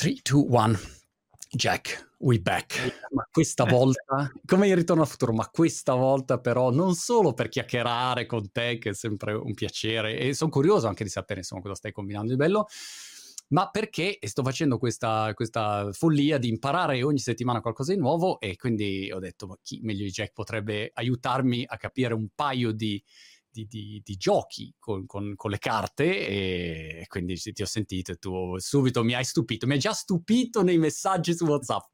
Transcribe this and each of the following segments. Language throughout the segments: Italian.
3, 2, 1. Jack, we back. Ma questa volta, come in Ritorno al futuro, ma questa volta però non solo per chiacchierare con te, che è sempre un piacere, e sono curioso anche di sapere insomma cosa stai combinando di bello, ma perché sto facendo questa, questa, follia di imparare ogni settimana qualcosa di nuovo e quindi ho detto, ma chi meglio di Jack potrebbe aiutarmi a capire un paio di di, di, di giochi con, con, con, le carte e quindi ti ho sentito e tu subito mi hai stupito, mi hai già stupito nei messaggi su WhatsApp.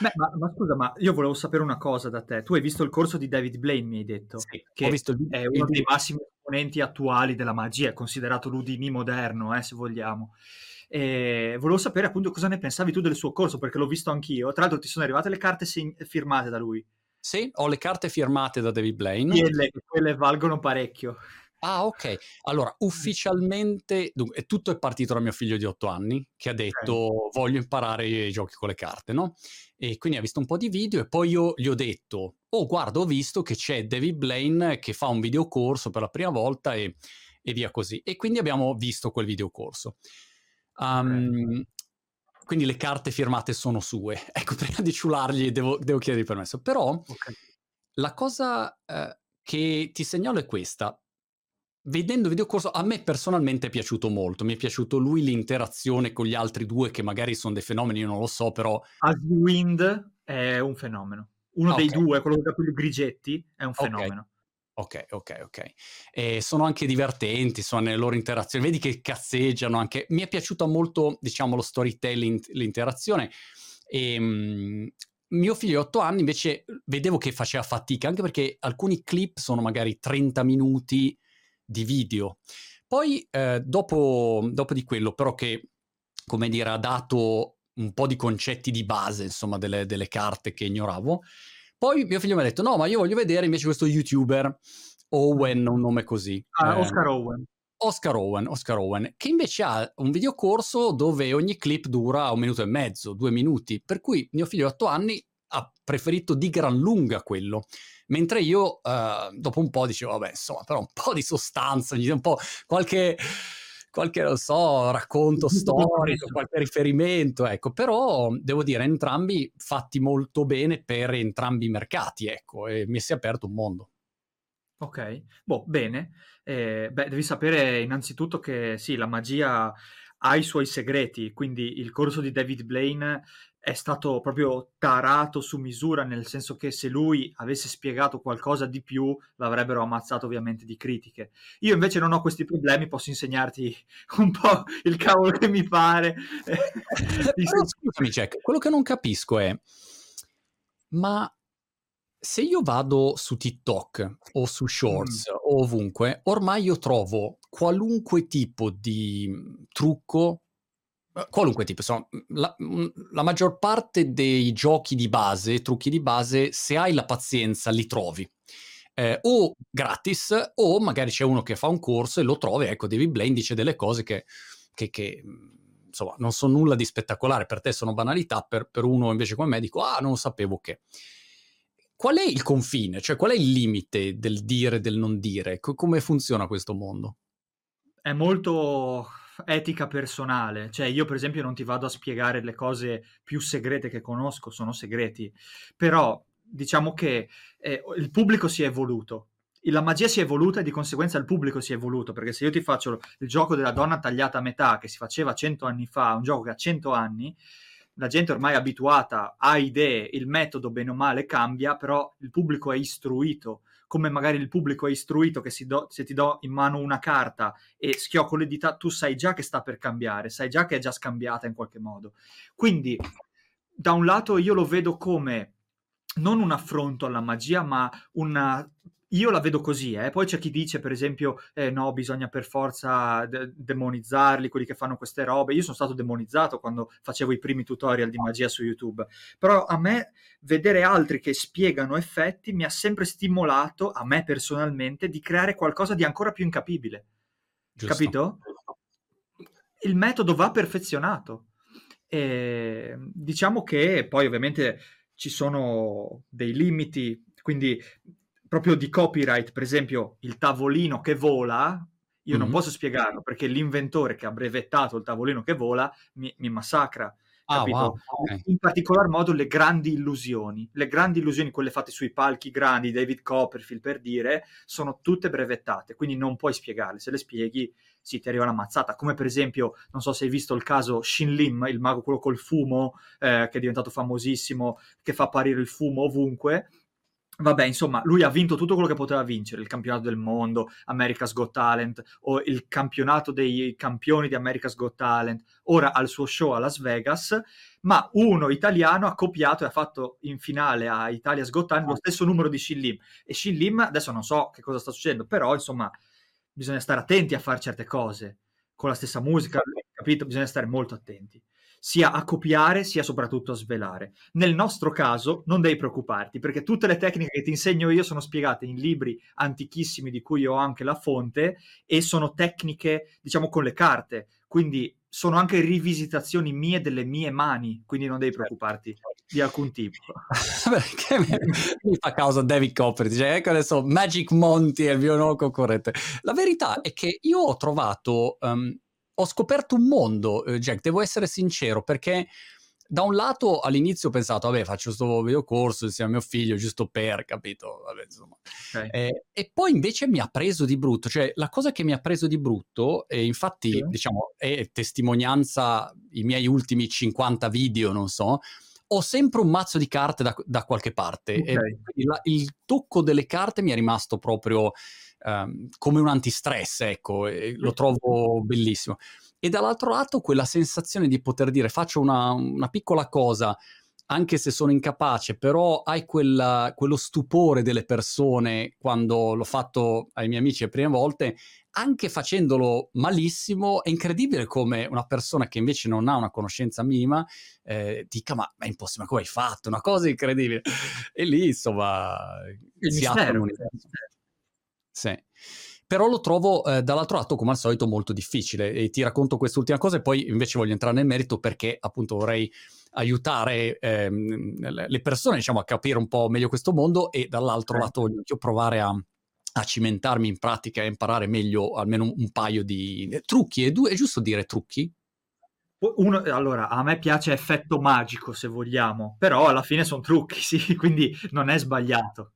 Beh, ma, ma, scusa, ma io volevo sapere una cosa da te. Tu hai visto il corso di David Blaine, mi hai detto, sì, che ho visto il, è uno dei massimi esponenti attuali della magia, è considerato l'Udini moderno, eh, se vogliamo. E volevo sapere appunto cosa ne pensavi tu del suo corso, perché l'ho visto anch'io. Tra l'altro ti sono arrivate le carte seg- firmate da lui. Sì, ho le carte firmate da David Blaine. Quelle, quelle valgono parecchio. Ah, ok. Allora, ufficialmente, dunque, tutto è partito da mio figlio di otto anni, che ha detto okay. voglio imparare i giochi con le carte, no? E quindi ha visto un po' di video e poi io gli ho detto, oh guarda, ho visto che c'è David Blaine che fa un videocorso per la prima volta e, e via così. E quindi abbiamo visto quel videocorso. Um, okay quindi le carte firmate sono sue. Ecco, prima di ciulargli devo, devo chiedere il permesso. Però okay. la cosa eh, che ti segnalo è questa. Vedendo il videocorso, a me personalmente è piaciuto molto. Mi è piaciuto lui l'interazione con gli altri due, che magari sono dei fenomeni, io non lo so, però... Wind è un fenomeno. Uno okay. dei due, quello con i capelli grigetti, è un fenomeno. Okay. Ok, ok, ok. E sono anche divertenti, sono nelle loro interazioni, vedi che cazzeggiano anche. Mi è piaciuto molto, diciamo, lo storytelling, l'interazione. E, um, mio figlio di 8 anni invece vedevo che faceva fatica, anche perché alcuni clip sono magari 30 minuti di video. Poi, eh, dopo, dopo di quello, però che, come dire, ha dato un po' di concetti di base, insomma, delle, delle carte che ignoravo, poi mio figlio mi ha detto: No, ma io voglio vedere invece questo youtuber Owen, un nome così. Ah, eh, Oscar Owen. Oscar Owen, Oscar Owen, che invece ha un videocorso dove ogni clip dura un minuto e mezzo, due minuti, per cui mio figlio di 8 anni ha preferito di gran lunga quello. Mentre io, uh, dopo un po', dicevo, vabbè, insomma, però un po' di sostanza, un po' qualche qualche, non so, racconto storico, qualche riferimento, ecco, però devo dire entrambi fatti molto bene per entrambi i mercati, ecco, e mi si è aperto un mondo. Ok, boh, bene. Eh, beh, devi sapere innanzitutto che sì, la magia ha i suoi segreti, quindi il corso di David Blaine è stato proprio tarato su misura, nel senso che se lui avesse spiegato qualcosa di più l'avrebbero ammazzato ovviamente di critiche. Io invece non ho questi problemi, posso insegnarti un po' il cavolo che mi pare. Però, scusami Jack, quello che non capisco è, ma se io vado su TikTok o su Shorts mm. o ovunque, ormai io trovo qualunque tipo di trucco eh, qualunque tipo, insomma, la, la, maggior parte dei giochi di base, trucchi di base, se hai la pazienza li trovi. Eh, o gratis, o magari c'è uno che fa un corso e lo trovi, ecco, David Blaine dice delle cose che, che, che insomma, non sono nulla di spettacolare, per te sono banalità, per, per uno invece come me dico, ah, non sapevo che. Qual è il confine? Cioè, qual è il limite del dire e del non dire? Come funziona questo mondo? È molto etica personale, cioè io per esempio non ti vado a spiegare le cose più segrete che conosco, sono segreti, però diciamo che eh, il pubblico si è evoluto, la magia si è evoluta e di conseguenza il pubblico si è evoluto, perché se io ti faccio il gioco della donna tagliata a metà che si faceva cento anni fa, un gioco che ha cento anni, la gente ormai è abituata, ha idee, il metodo bene o male cambia, però il pubblico è istruito come magari il pubblico è istruito che do, se ti do in mano una carta e schiocco le dita, tu sai già che sta per cambiare, sai già che è già scambiata in qualche modo. Quindi, da un lato io lo vedo come non un affronto alla magia, ma una io la vedo così, eh. poi c'è chi dice per esempio eh, no, bisogna per forza de- demonizzarli, quelli che fanno queste robe. Io sono stato demonizzato quando facevo i primi tutorial di magia su YouTube, però a me vedere altri che spiegano effetti mi ha sempre stimolato, a me personalmente, di creare qualcosa di ancora più incapibile. Giusto. Capito? Il metodo va perfezionato. E diciamo che poi ovviamente ci sono dei limiti, quindi proprio di copyright, per esempio il tavolino che vola, Io mm-hmm. non posso spiegarlo perché l'inventore che ha brevettato il tavolino che vola mi, mi massacra. Ah, wow. okay. In particolar modo le grandi illusioni. Le grandi illusioni, quelle fatte sui palchi grandi, David Copperfield per dire, sono tutte brevettate, quindi non puoi spiegarle. Se le spieghi, sì, ti arriva la mazzata. Come per esempio, non so se hai visto il caso Shin Lim, il mago quello col fumo, eh, che è diventato famosissimo, che fa apparire il fumo ovunque Vabbè, insomma, lui ha vinto tutto quello che poteva vincere, il campionato del mondo, America's Got Talent o il campionato dei campioni di America's Got Talent, ora al suo show a Las Vegas, ma uno italiano ha copiato e ha fatto in finale a Italia's Got Talent lo stesso numero di Shin Lim. E Shin Lim, adesso non so che cosa sta succedendo, però insomma, bisogna stare attenti a fare certe cose, con la stessa musica, capito? Bisogna stare molto attenti sia a copiare sia soprattutto a svelare. Nel nostro caso non devi preoccuparti perché tutte le tecniche che ti insegno io sono spiegate in libri antichissimi di cui ho anche la fonte e sono tecniche diciamo con le carte, quindi sono anche rivisitazioni mie delle mie mani, quindi non devi certo. preoccuparti di alcun tipo. Perché mi fa causa David Copper, dice ecco adesso Magic Monty è il mio nuovo concorrente. La verità è che io ho trovato um, ho scoperto un mondo, eh, Jack, devo essere sincero, perché da un lato all'inizio ho pensato, vabbè, faccio questo videocorso insieme a mio figlio, giusto per, capito? Vabbè, okay. eh, e poi invece mi ha preso di brutto, cioè la cosa che mi ha preso di brutto, e infatti sì. diciamo è testimonianza i miei ultimi 50 video, non so, ho sempre un mazzo di carte da, da qualche parte. Okay. E la, il tocco delle carte mi è rimasto proprio um, come un antistress, ecco, e lo trovo bellissimo. E dall'altro lato quella sensazione di poter dire faccio una, una piccola cosa, anche se sono incapace, però hai quella, quello stupore delle persone quando l'ho fatto ai miei amici le prime volte, anche facendolo malissimo, è incredibile come una persona che invece non ha una conoscenza minima eh, dica ma è impossibile, ma come hai fatto? Una cosa incredibile. E lì insomma il si mistero, sì. Però lo trovo eh, dall'altro lato, come al solito, molto difficile. E ti racconto quest'ultima cosa e poi invece voglio entrare nel merito perché appunto vorrei aiutare ehm, le persone diciamo, a capire un po' meglio questo mondo e dall'altro eh. lato voglio provare a, a cimentarmi in pratica e imparare meglio almeno un, un paio di trucchi. È, è giusto dire trucchi? Uno, allora, a me piace effetto magico se vogliamo, però alla fine sono trucchi, sì, quindi non è sbagliato.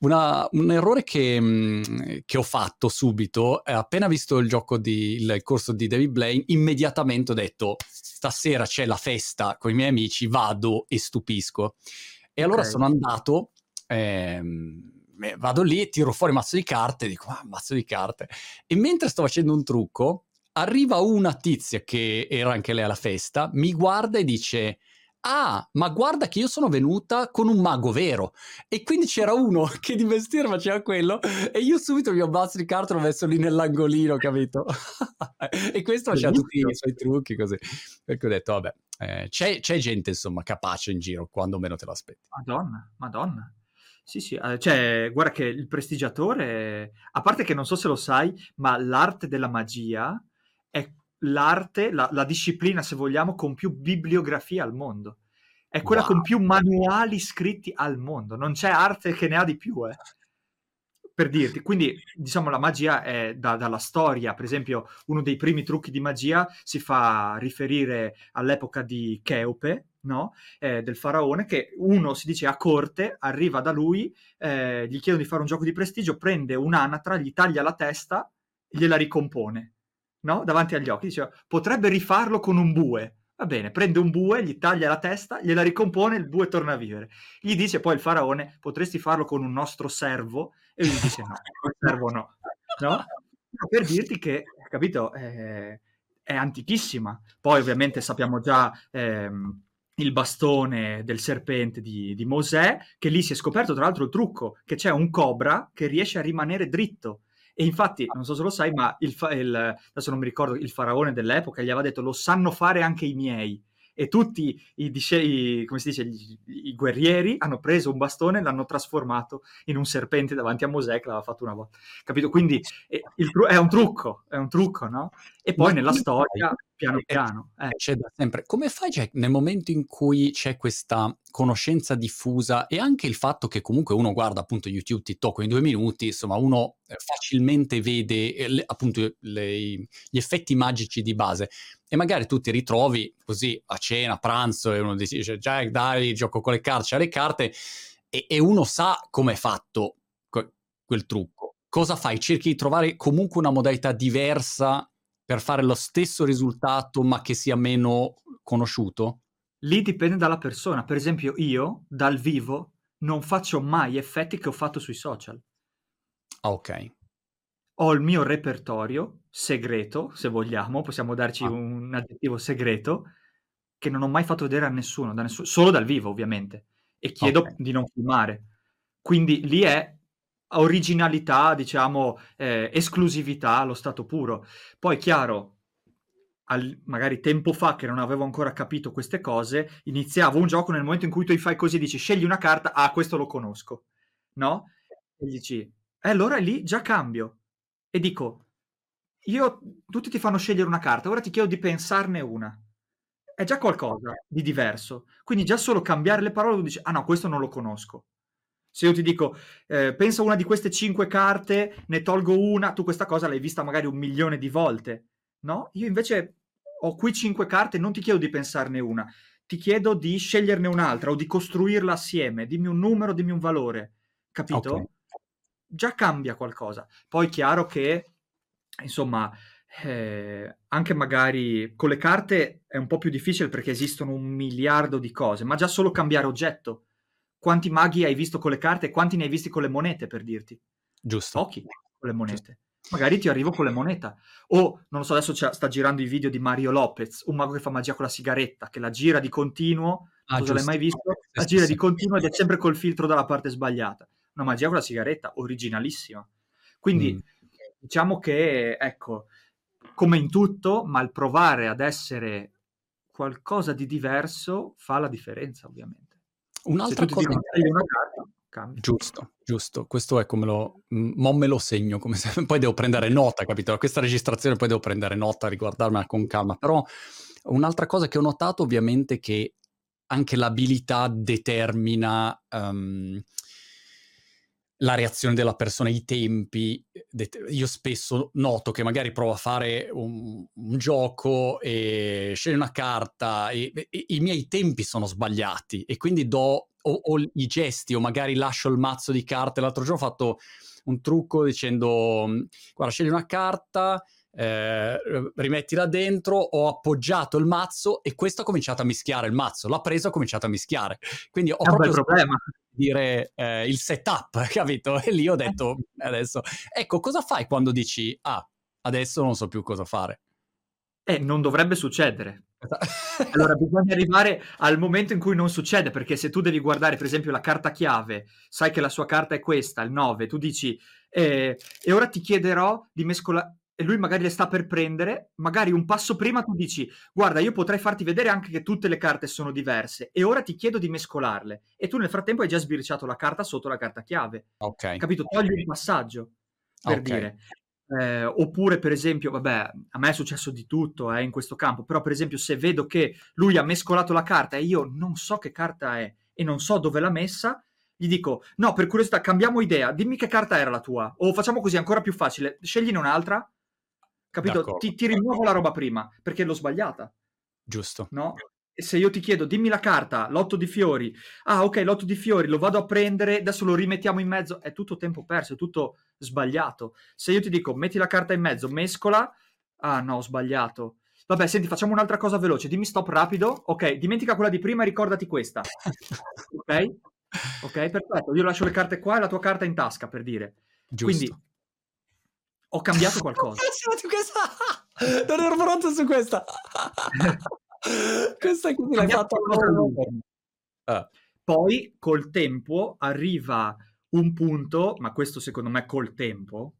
Una, un errore che, mhmm, che, ho fatto subito, eh, appena visto il gioco di, il corso di David Blaine, immediatamente ho detto stasera c'è la festa con i miei amici, vado e stupisco. E allora okay. sono andato, ehm, vado lì, tiro fuori mazzo di carte, dico, ah, mazzo di carte. E mentre sto facendo un trucco, arriva una tizia che era anche lei alla festa, mi guarda e dice ah, ma guarda che io sono venuta con un mago vero. E quindi c'era uno che di mestiere faceva quello e io subito il mio mazzo di carta l'ho messo lì nell'angolino, capito? e questo faceva tutti i suoi trucchi così. Perché ho detto, vabbè, eh, c'è, c'è, gente insomma capace in giro quando meno te lo aspetti. Madonna, madonna. Sì, sì, eh, cioè, guarda che il prestigiatore, a parte che non so se lo sai, ma l'arte della magia l'arte, la, la, disciplina, se vogliamo, con più bibliografia al mondo. È quella wow. con più manuali scritti al mondo. Non c'è arte che ne ha di più, eh. Per dirti, quindi diciamo la magia è da, dalla storia, per esempio uno dei primi trucchi di magia si fa riferire all'epoca di Cheope, no? eh, del faraone, che uno si dice a corte, arriva da lui, eh, gli chiedono di fare un gioco di prestigio, prende un'anatra, gli taglia la testa, gliela ricompone no? davanti agli occhi, diceva potrebbe rifarlo con un bue. Va bene, prende un bue, gli taglia la testa, gliela ricompone, il bue torna a vivere. Gli dice poi il faraone, potresti farlo con un nostro servo? E lui dice no, il servo no. no? Per dirti che, capito, eh, è antichissima. Poi ovviamente sappiamo già... Ehm, il bastone del serpente di, di Mosè, che lì si è scoperto tra l'altro il trucco, che c'è un cobra che riesce a rimanere dritto e infatti, non so se lo sai, ma il, il, adesso non mi ricordo, il faraone dell'epoca gli aveva detto lo sanno fare anche i miei. E tutti i, i, come si dice, gli, i guerrieri hanno preso un bastone e l'hanno trasformato in un serpente davanti a Mosè che l'aveva fatto una volta. Capito? Quindi è, il, è un trucco, è un trucco, no? E poi nella storia, piano piano. Eh. C'è da sempre. Come fai, Jack, nel momento in cui c'è questa conoscenza diffusa e anche il fatto che comunque uno guarda appunto YouTube, TikTok in due minuti, insomma uno eh, facilmente vede eh, le, appunto le, gli effetti magici di base e magari tu ti ritrovi così a cena, a pranzo e uno dice Jack dai gioco con le carte, c'ha le carte e, e uno sa come è fatto que- quel trucco. Cosa fai? Cerchi di trovare comunque una modalità diversa per fare lo stesso risultato ma che sia meno conosciuto? Lì dipende dalla persona. Per esempio io, dal vivo, non faccio mai effetti che ho fatto sui social. Ah, ok. Ho il mio repertorio segreto, se vogliamo, possiamo darci ah. un aggettivo segreto, che non ho mai fatto vedere a nessuno, da nessuno solo dal vivo ovviamente, e chiedo okay. di non filmare. Quindi lì è originalità, diciamo, eh, esclusività allo stato puro. Poi, chiaro, al, magari tempo fa che non avevo ancora capito queste cose, iniziavo un gioco nel momento in cui tu fai così, dici scegli una carta, ah, questo lo conosco, no? E dici, e eh, allora lì già cambio. E dico, io, tutti ti fanno scegliere una carta, ora ti chiedo di pensarne una. È già qualcosa di diverso. Quindi già solo cambiare le parole, tu dici, ah no, questo non lo conosco. Se io ti dico, eh, pensa a una di queste cinque carte, ne tolgo una, tu questa cosa l'hai vista magari un milione di volte, no? Io invece ho qui cinque carte, non ti chiedo di pensarne una, ti chiedo di sceglierne un'altra o di costruirla assieme, dimmi un numero, dimmi un valore, capito? Okay. Già cambia qualcosa. Poi chiaro che, insomma, eh, anche magari con le carte è un po' più difficile perché esistono un miliardo di cose, ma già solo cambiare oggetto quanti maghi hai visto con le carte e quanti ne hai visti con le monete, per dirti. Giusto. Pochi con le monete. Giusto. Magari ti arrivo con le monete. O, non lo so, adesso sta girando i video di Mario Lopez, un mago che fa magia con la sigaretta, che la gira di continuo, ah, cosa l'hai mai visto? La gira di continuo ed è sempre col filtro dalla parte sbagliata. Una magia con la sigaretta, originalissima. Quindi, mm. diciamo che, ecco, come in tutto, ma il provare ad essere qualcosa di diverso fa la differenza, ovviamente. Un'altra cosa Giusto, giusto. Questo è come lo... Mo me lo segno, come se... poi devo prendere nota, capito? Questa registrazione poi devo prendere nota, riguardarmela con calma. Però un'altra cosa che ho notato ovviamente è che anche l'abilità determina um, la reazione della persona, i tempi. Io spesso noto che magari provo a fare un, un gioco e scegli una carta e, e, i miei tempi sono sbagliati e quindi do o, o, i gesti o magari lascio il mazzo di carte. L'altro giorno ho fatto un trucco dicendo guarda scegli una carta eh, rimettila dentro, ho appoggiato il mazzo e questo ha cominciato a mischiare il mazzo, l'ha preso e ha cominciato a mischiare. Quindi ho è proprio problema. dire eh, il setup, capito? E lì ho detto adesso, ecco, cosa fai quando dici, ah, adesso non so più cosa fare? Eh, non dovrebbe succedere. allora bisogna arrivare al momento in cui non succede, perché se tu devi guardare per esempio la carta chiave, sai che la sua carta è questa, il 9, tu dici eh, e ora ti chiederò di mescolare e lui magari le sta per prendere, magari un passo prima tu dici guarda io potrei farti vedere anche che tutte le carte sono diverse e ora ti chiedo di mescolarle e tu nel frattempo hai già sbirciato la carta sotto la carta chiave. Ok. Capito? Togli il passaggio per okay. dire. Eh, oppure per esempio, vabbè, a me è successo di tutto eh, in questo campo, però per esempio se vedo che lui ha mescolato la carta e io non so che carta è e non so dove l'ha messa, gli dico, no, per curiosità, cambiamo idea, dimmi che carta era la tua, o facciamo così, ancora più facile, scegliene un'altra Capito? Ti, ti rimuovo la roba prima perché l'ho sbagliata. Giusto. No? E se io ti chiedo, dimmi la carta, l'otto di fiori. Ah, ok, l'otto di fiori, lo vado a prendere, adesso lo rimettiamo in mezzo. È tutto tempo perso, è tutto sbagliato. Se io ti dico, metti la carta in mezzo, mescola. Ah, no, ho sbagliato. Vabbè, senti, facciamo un'altra cosa veloce. Dimmi stop rapido. Ok, dimentica quella di prima e ricordati questa. ok? Ok, perfetto. Io lascio le carte qua e la tua carta in tasca, per dire. Giusto. Quindi ho cambiato qualcosa. non ero pronto su questa. questa quindi l'hai fatta ah. Poi col tempo arriva un punto, ma questo secondo me col tempo,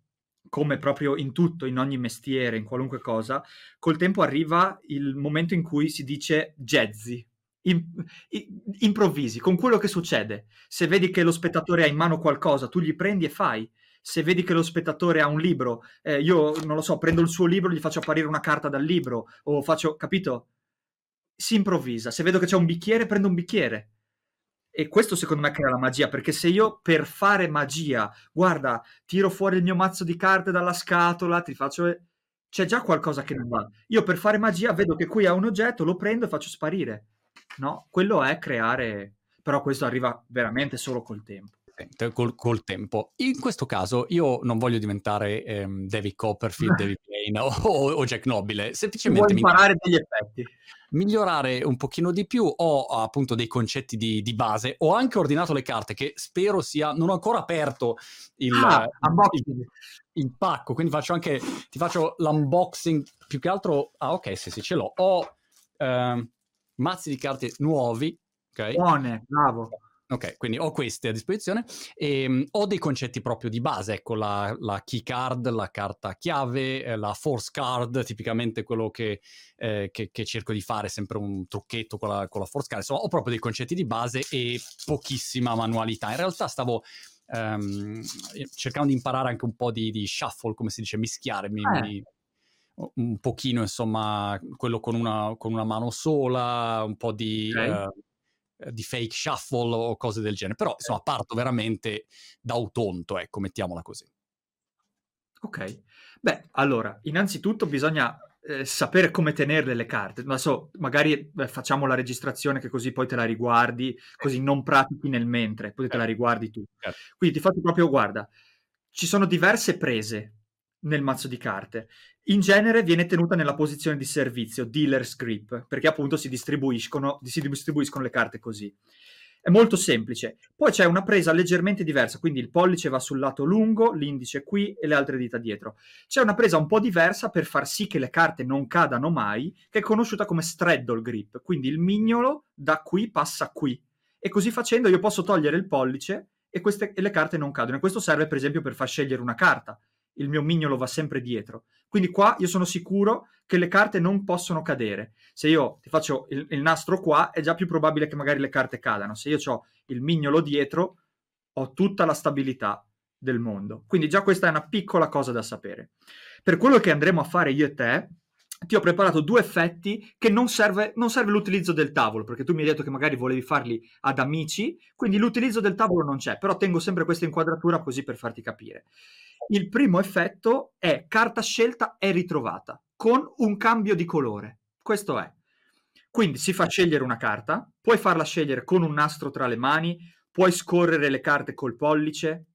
come proprio in tutto, in ogni mestiere, in qualunque cosa, col tempo arriva il momento in cui si dice jazzy. In, in, improvvisi con quello che succede. Se vedi che lo spettatore ha in mano qualcosa, tu gli prendi e fai se vedi che lo spettatore ha un libro, eh, io non lo so, prendo il suo libro, gli faccio apparire una carta dal libro, o faccio, capito? Si improvvisa. Se vedo che c'è un bicchiere, prendo un bicchiere. E questo secondo me crea la magia, perché se io per fare magia, guarda, tiro fuori il mio mazzo di carte dalla scatola, ti faccio... C'è già qualcosa che non va. Io per fare magia vedo che qui ha un oggetto, lo prendo e faccio sparire. No, quello è creare... Però questo arriva veramente solo col tempo col, col, tempo. In questo caso io non voglio diventare ehm, David Copperfield, David Blaine o, o, Jack Nobile, semplicemente imparare degli effetti. Migliorare un pochino di più, ho appunto dei concetti di, di, base, ho anche ordinato le carte che spero sia, non ho ancora aperto il, ah, il, il pacco, quindi faccio anche, ti faccio l'unboxing, più che altro, ah ok, sì sì ce l'ho, ho eh, mazzi di carte nuovi, ok? Buone, bravo Ok, quindi ho queste a disposizione e um, ho dei concetti proprio di base, ecco la, la key card, la carta chiave, eh, la force card, tipicamente quello che, eh, che, che, cerco di fare, sempre un trucchetto con la, con la force card, insomma ho proprio dei concetti di base e pochissima manualità. In realtà stavo um, cercando di imparare anche un po' di, di shuffle, come si dice, mischiare, mi, eh. mi, un pochino insomma quello con una, con una mano sola, un po' di... Okay. Uh, di fake shuffle o cose del genere, però insomma parto veramente da autonto, ecco, mettiamola così. Ok, beh, allora, innanzitutto bisogna eh, sapere come tenerle le carte. Adesso magari beh, facciamo la registrazione che così poi te la riguardi, così non pratichi nel mentre, poi te la riguardi tu. Quindi ti faccio proprio, guarda, ci sono diverse prese nel mazzo di carte. In genere viene tenuta nella posizione di servizio, dealer's grip, perché appunto si distribuiscono, si distribuiscono le carte così. È molto semplice. Poi c'è una presa leggermente diversa, quindi il pollice va sul lato lungo, l'indice qui e le altre dita dietro. C'è una presa un po' diversa per far sì che le carte non cadano mai, che è conosciuta come straddle grip, quindi il mignolo da qui passa qui. E così facendo io posso togliere il pollice e, queste, e le carte non cadono. E questo serve per esempio per far scegliere una carta il mio mignolo va sempre dietro. Quindi qua io sono sicuro che le carte non possono cadere. Se io ti faccio il, il nastro qua, è già più probabile che magari le carte cadano. Se io ho il mignolo dietro, ho tutta la stabilità del mondo. Quindi già questa è una piccola cosa da sapere. Per quello che andremo a fare io e te, ti ho preparato due effetti che non serve, non serve, l'utilizzo del tavolo, perché tu mi hai detto che magari volevi farli ad amici, quindi l'utilizzo del tavolo non c'è, però tengo sempre questa inquadratura così per farti capire. Il primo effetto è carta scelta è ritrovata con un cambio di colore. Questo è. Quindi si fa scegliere una carta, puoi farla scegliere con un nastro tra le mani, puoi scorrere le carte col pollice,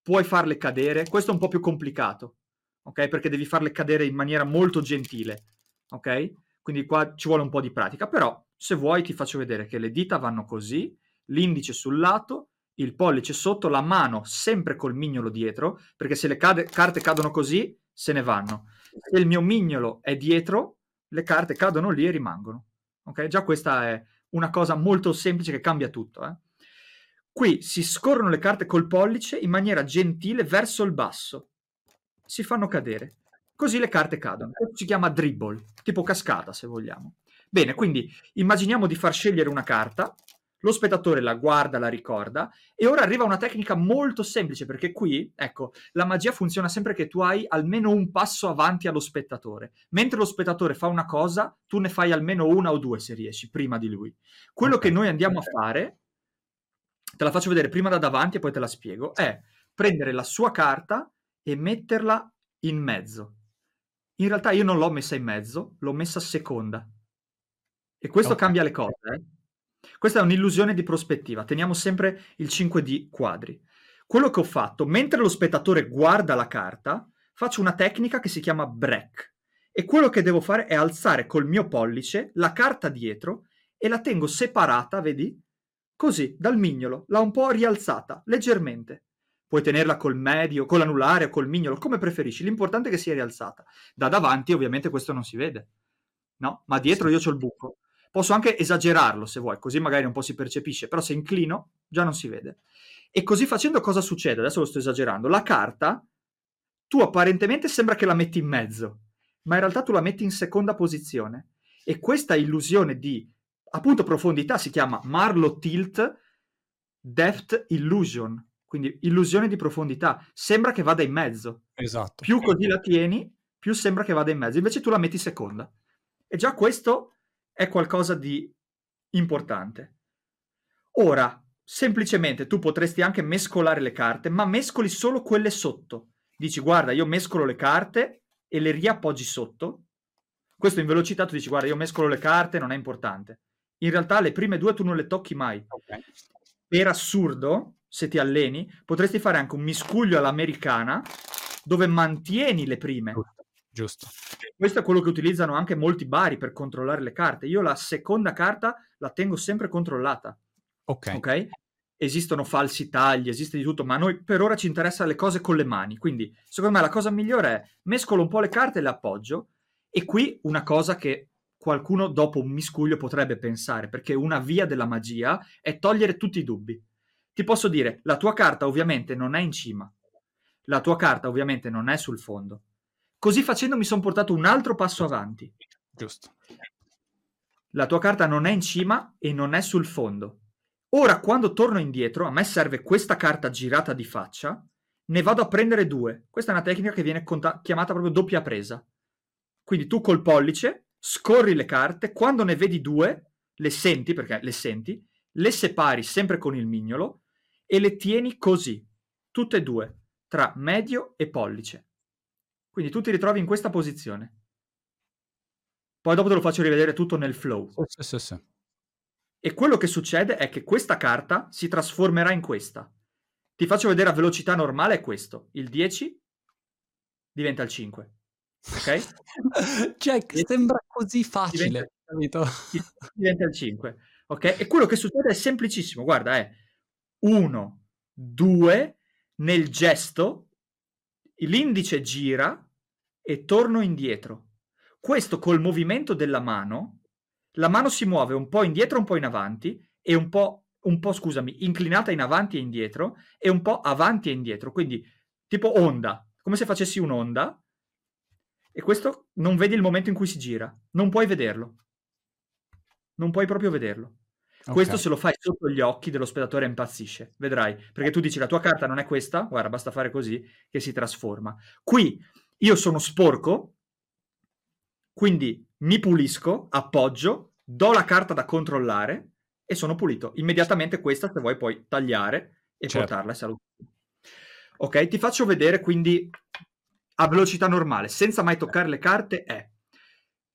puoi farle cadere. Questo è un po' più complicato, ok? Perché devi farle cadere in maniera molto gentile, ok? Quindi qua ci vuole un po' di pratica, però se vuoi ti faccio vedere che le dita vanno così, l'indice sul lato, il pollice sotto, la mano sempre col mignolo dietro, perché se le cade, carte cadono così, se ne vanno. Se il mio mignolo è dietro, le carte cadono lì e rimangono. Ok? Già questa è una cosa molto semplice che cambia tutto. Eh? Qui si scorrono le carte col pollice in maniera gentile verso il basso. Si fanno cadere. Così le carte cadono. Questo si chiama dribble, tipo cascata se vogliamo. Bene, quindi immaginiamo di far scegliere una carta lo spettatore la guarda, la ricorda e ora arriva una tecnica molto semplice perché qui, ecco, la magia funziona sempre che tu hai almeno un passo avanti allo spettatore. Mentre lo spettatore fa una cosa, tu ne fai almeno una o due se riesci, prima di lui. Quello okay. che noi andiamo okay. a fare, te la faccio vedere prima da davanti e poi te la spiego, è prendere la sua carta e metterla in mezzo. In realtà io non l'ho messa in mezzo, l'ho messa seconda. E questo okay. cambia le cose, eh? Questa è un'illusione di prospettiva, teniamo sempre il 5D quadri. Quello che ho fatto, mentre lo spettatore guarda la carta, faccio una tecnica che si chiama break. E quello che devo fare è alzare col mio pollice la carta dietro e la tengo separata, vedi? Così, dal mignolo, l'ho un po' rialzata, leggermente. Puoi tenerla col medio, con l'anulare o col mignolo, come preferisci. L'importante è che sia rialzata. Da davanti, ovviamente, questo non si vede. No? Ma dietro io ho il buco. Posso anche esagerarlo se vuoi, così magari un po' si percepisce, però se inclino già non si vede. E così facendo cosa succede? Adesso lo sto esagerando. La carta, tu apparentemente sembra che la metti in mezzo, ma in realtà tu la metti in seconda posizione. E questa illusione di, appunto, profondità si chiama Marlow Tilt Depth Illusion. Quindi illusione di profondità. Sembra che vada in mezzo. Esatto. Più così la tieni, più sembra che vada in mezzo. Invece tu la metti seconda. E già questo è qualcosa di importante. Ora, semplicemente tu potresti anche mescolare le carte, ma mescoli solo quelle sotto. Dici, guarda, io mescolo le carte e le riappoggi sotto. Questo in velocità tu dici, guarda, io mescolo le carte, non è importante. In realtà le prime due tu non le tocchi mai. Okay. Per assurdo, se ti alleni, potresti fare anche un miscuglio all'americana dove mantieni le prime. Giusto. Questo è quello che utilizzano anche molti bari per controllare le carte. Io la seconda carta la tengo sempre controllata. Ok. Ok? Esistono falsi tagli, esiste di tutto, ma a noi per ora ci interessano le cose con le mani. Quindi, secondo me, la cosa migliore è mescolo un po' le carte e le appoggio. E qui una cosa che qualcuno dopo un miscuglio potrebbe pensare, perché una via della magia è togliere tutti i dubbi ti posso dire, la tua carta ovviamente non è in cima, la tua carta ovviamente non è sul fondo. Così facendo mi sono portato un altro passo avanti. Giusto. La tua carta non è in cima e non è sul fondo. Ora, quando torno indietro, a me serve questa carta girata di faccia, ne vado a prendere due. Questa è una tecnica che viene conta- chiamata proprio doppia presa. Quindi tu col pollice scorri le carte, quando ne vedi due, le senti, perché le senti, le separi sempre con il mignolo e le tieni così, tutte e due, tra medio e pollice. Quindi tu ti ritrovi in questa posizione. Poi dopo te lo faccio rivedere tutto nel flow. Sì, sì, sì. E quello che succede è che questa carta si trasformerà in questa. Ti faccio vedere a velocità normale è questo. Il 10 diventa il 5. Ok? Jack, sembra così facile. Diventa, diventa il 5. Ok? E quello che succede è semplicissimo. Guarda, è 1, 2, nel gesto l'indice gira e torno indietro. Questo col movimento della mano, la mano si muove un po' indietro, un po' in avanti e un po', un po' scusami, inclinata in avanti e indietro e un po' avanti e indietro, quindi tipo onda, come se facessi un'onda. E questo non vedi il momento in cui si gira, non puoi vederlo. Non puoi proprio vederlo. Questo se lo fai sotto gli occhi dello spettatore impazzisce, vedrai, perché tu dici la tua carta non è questa, guarda, basta fare così che si trasforma. Qui io sono sporco, quindi mi pulisco, appoggio, do la carta da controllare e sono pulito. Immediatamente questa se vuoi puoi tagliare e certo. portarla e salutare. Ok, ti faccio vedere quindi a velocità normale, senza mai toccare le carte, è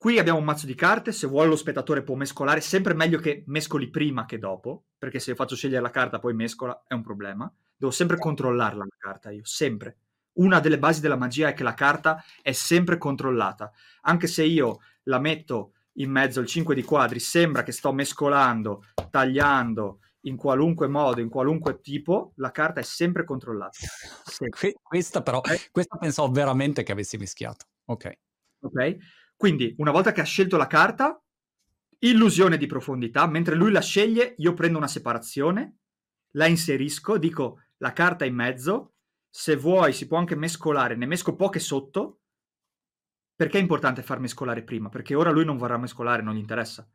Qui abbiamo un mazzo di carte, se vuole lo spettatore può mescolare, sempre meglio che mescoli prima che dopo, perché se faccio scegliere la carta poi mescola è un problema. Devo sempre controllarla la carta io, sempre. Una delle basi della magia è che la carta è sempre controllata. Anche se io la metto in mezzo al 5 di quadri, sembra che sto mescolando, tagliando in qualunque modo, in qualunque tipo, la carta è sempre controllata. Sempre. Questa però, okay. questa pensavo veramente che avessi mischiato. Ok. Ok. Quindi, una volta che ha scelto la carta, illusione di profondità, mentre lui la sceglie, io prendo una separazione, la inserisco, dico la carta in mezzo, se vuoi si può anche mescolare, ne mesco poche sotto, perché è importante far mescolare prima? Perché ora lui non vorrà mescolare, non gli interessa.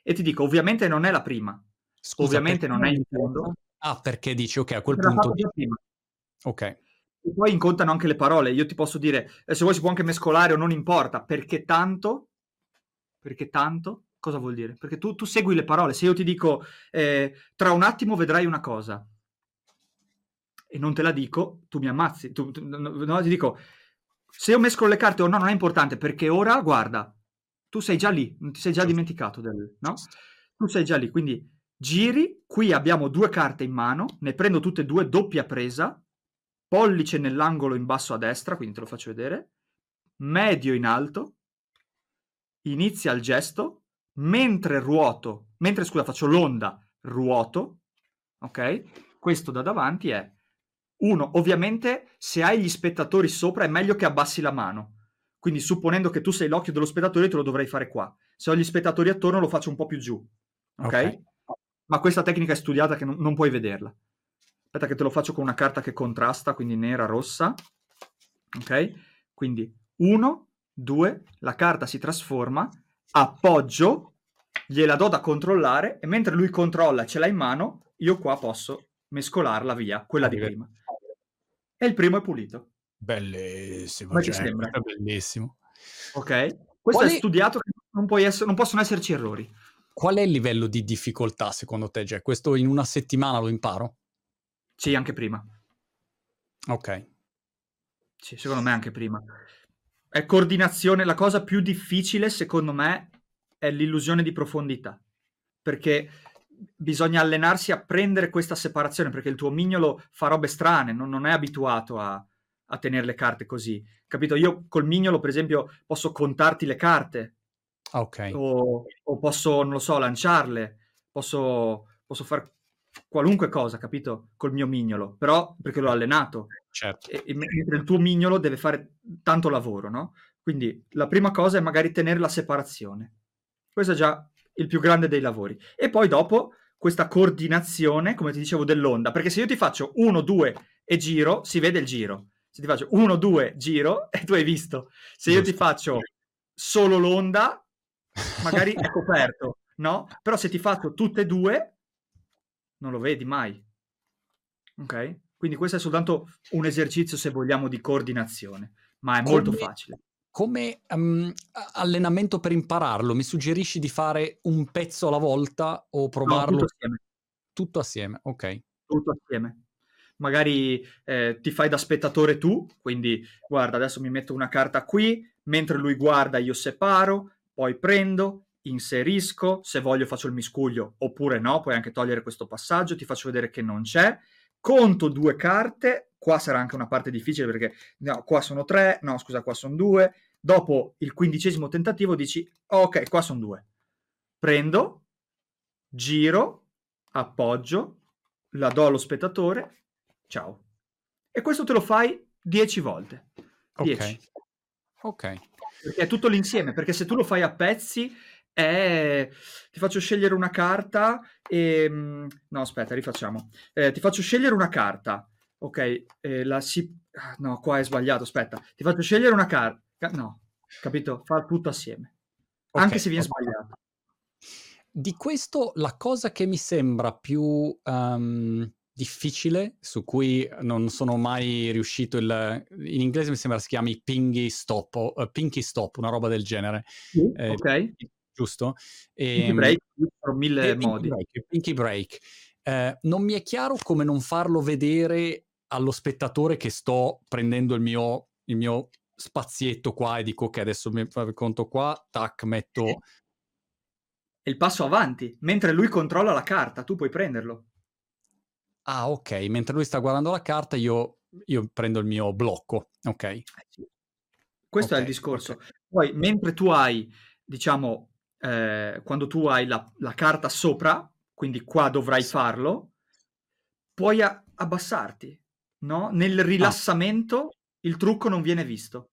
E ti dico, ovviamente non è la prima, Scusa, ovviamente non è in fondo. Ah, perché dici, ok, a quel punto... Ok. E poi incontano anche le parole. Io ti posso dire, eh, se vuoi si può anche mescolare o non importa, perché tanto, perché tanto, cosa vuol dire? Perché tu, tu segui le parole. Se io ti dico, eh, tra un attimo vedrai una cosa, e non te la dico, tu mi ammazzi. Tu, tu, no, ti dico, se io mescolo le carte o no, non è importante, perché ora, guarda, tu sei già lì, non ti sei già dimenticato del... No? Tu sei già lì, quindi giri, qui abbiamo due carte in mano, ne prendo tutte e due, doppia presa, pollice nell'angolo in basso a destra, quindi te lo faccio vedere, medio in alto, inizia il gesto, mentre ruoto, mentre scusa faccio l'onda, ruoto, ok? Questo da davanti è uno, ovviamente se hai gli spettatori sopra è meglio che abbassi la mano. Quindi supponendo che tu sei l'occhio dello spettatore te lo dovrei fare qua. Se ho gli spettatori attorno lo faccio un po' più giù. Ok? okay. Ma questa tecnica è studiata che non, non puoi vederla. Aspetta che te lo faccio con una carta che contrasta, quindi nera, rossa. Ok? Quindi 1, 2, la carta si trasforma, appoggio, gliela do da controllare e mentre lui controlla e ce l'ha in mano, io qua posso mescolarla via, quella di prima. E il primo è pulito. Bellissimo, Come ti cioè sembra? bellissimo. Okay? Questo Qual è studiato che non puoi esse non possono esserci errori. Qual è il livello di difficoltà secondo te, Jack? Questo in una settimana lo imparo? Sì, anche prima. Okay. Sì, secondo me anche prima. È coordinazione la cosa più difficile secondo me è l'illusione di profondità, perché bisogna allenarsi a prendere questa separazione, perché il tuo mignolo fa robe strane, non non è abituato a a tener le carte così, capito? Io col mignolo, per esempio, posso contarti le carte okay. o o posso, non lo so, lanciarle, posso posso far qualunque cosa, capito, col mio mignolo, però perché l'ho allenato. Certo. E e mentre il tuo mignolo deve fare tanto lavoro, no, quindi la prima cosa è magari tenere la separazione. Questo è già il più grande dei lavori. E poi dopo questa coordinazione, come ti dicevo, dell'onda, perché se io ti faccio 1, 2 e giro, si vede il giro. Se ti faccio 1, 2, giro e tu hai visto. Se io ti faccio solo l'onda, magari è coperto, no, però se ti faccio tutte e 2 non lo vedi mai. Okay? Quindi questo è soltanto un esercizio, se vogliamo, di coordinazione, ma è molto Come facile. come, a allenamento per impararlo, mi suggerisci di fare un pezzo alla volta o No, tutto provarlo assieme. tutto assieme? Okay. Tutto assieme. Magari, ehm, ti fai da spettatore tu, quindi guarda adesso mi metto una carta qui, mentre lui guarda io separo, poi prendo, inserisco, se voglio faccio il miscuglio oppure no, puoi anche togliere questo passaggio, ti faccio vedere che non c'è, conto 2 carte, qua sarà anche una parte difficile perché no, qua sono 3, no scusa qua son 2, dopo il quindicesimo tentativo dici: "Okay, qua son 2". Prendo, giro, appoggio, la do allo spettatore, ciao. E questo te lo fai 10 volte. 10. Okay. Okay. Perché è tutto l'insieme, perché se tu lo fai a pezzi è ti faccio scegliere una carta, ehm no aspetta rifacciamo. Ehm, ti faccio scegliere una carta, okay, ehm, la si ah no qua è sbagliato, aspetta. Ti faccio scegliere una car ca no, capito? Fa tutto assieme. Anche Okay, se vien okay. sbagliato. Di questo la cosa che mi sembra più, uhm, difficile, su cui non sono mai riuscito il in inglese mi sembra si chiami pingy stop o uhm, pinky stop, una roba del genere. Sì, Ehm, okay. Giusto? Pinky Ehm break, ci sono e 1000 pinky modi. break, pinky break. Ehm, non mi è chiaro come non farlo vedere allo spettatore che sto prendendo il mio il mio spazietto qua e dico: "Okay, adesso mi conto qua, tac, metto" È il passo avanti, mentre lui controlla la carta, tu puoi prenderlo. Ah, okay, mentre lui sta guardando la carta io io prendo il mio blocco, okay. Eh. Questo è il Okay, discorso. okay. Poi mentre tu hai, diciamo, ehm, quando tu hai la la carta sopra, quindi qua dovrai farlo, puoi a abbassarti, no, nel Ah. rilassamento il trucco non viene visto.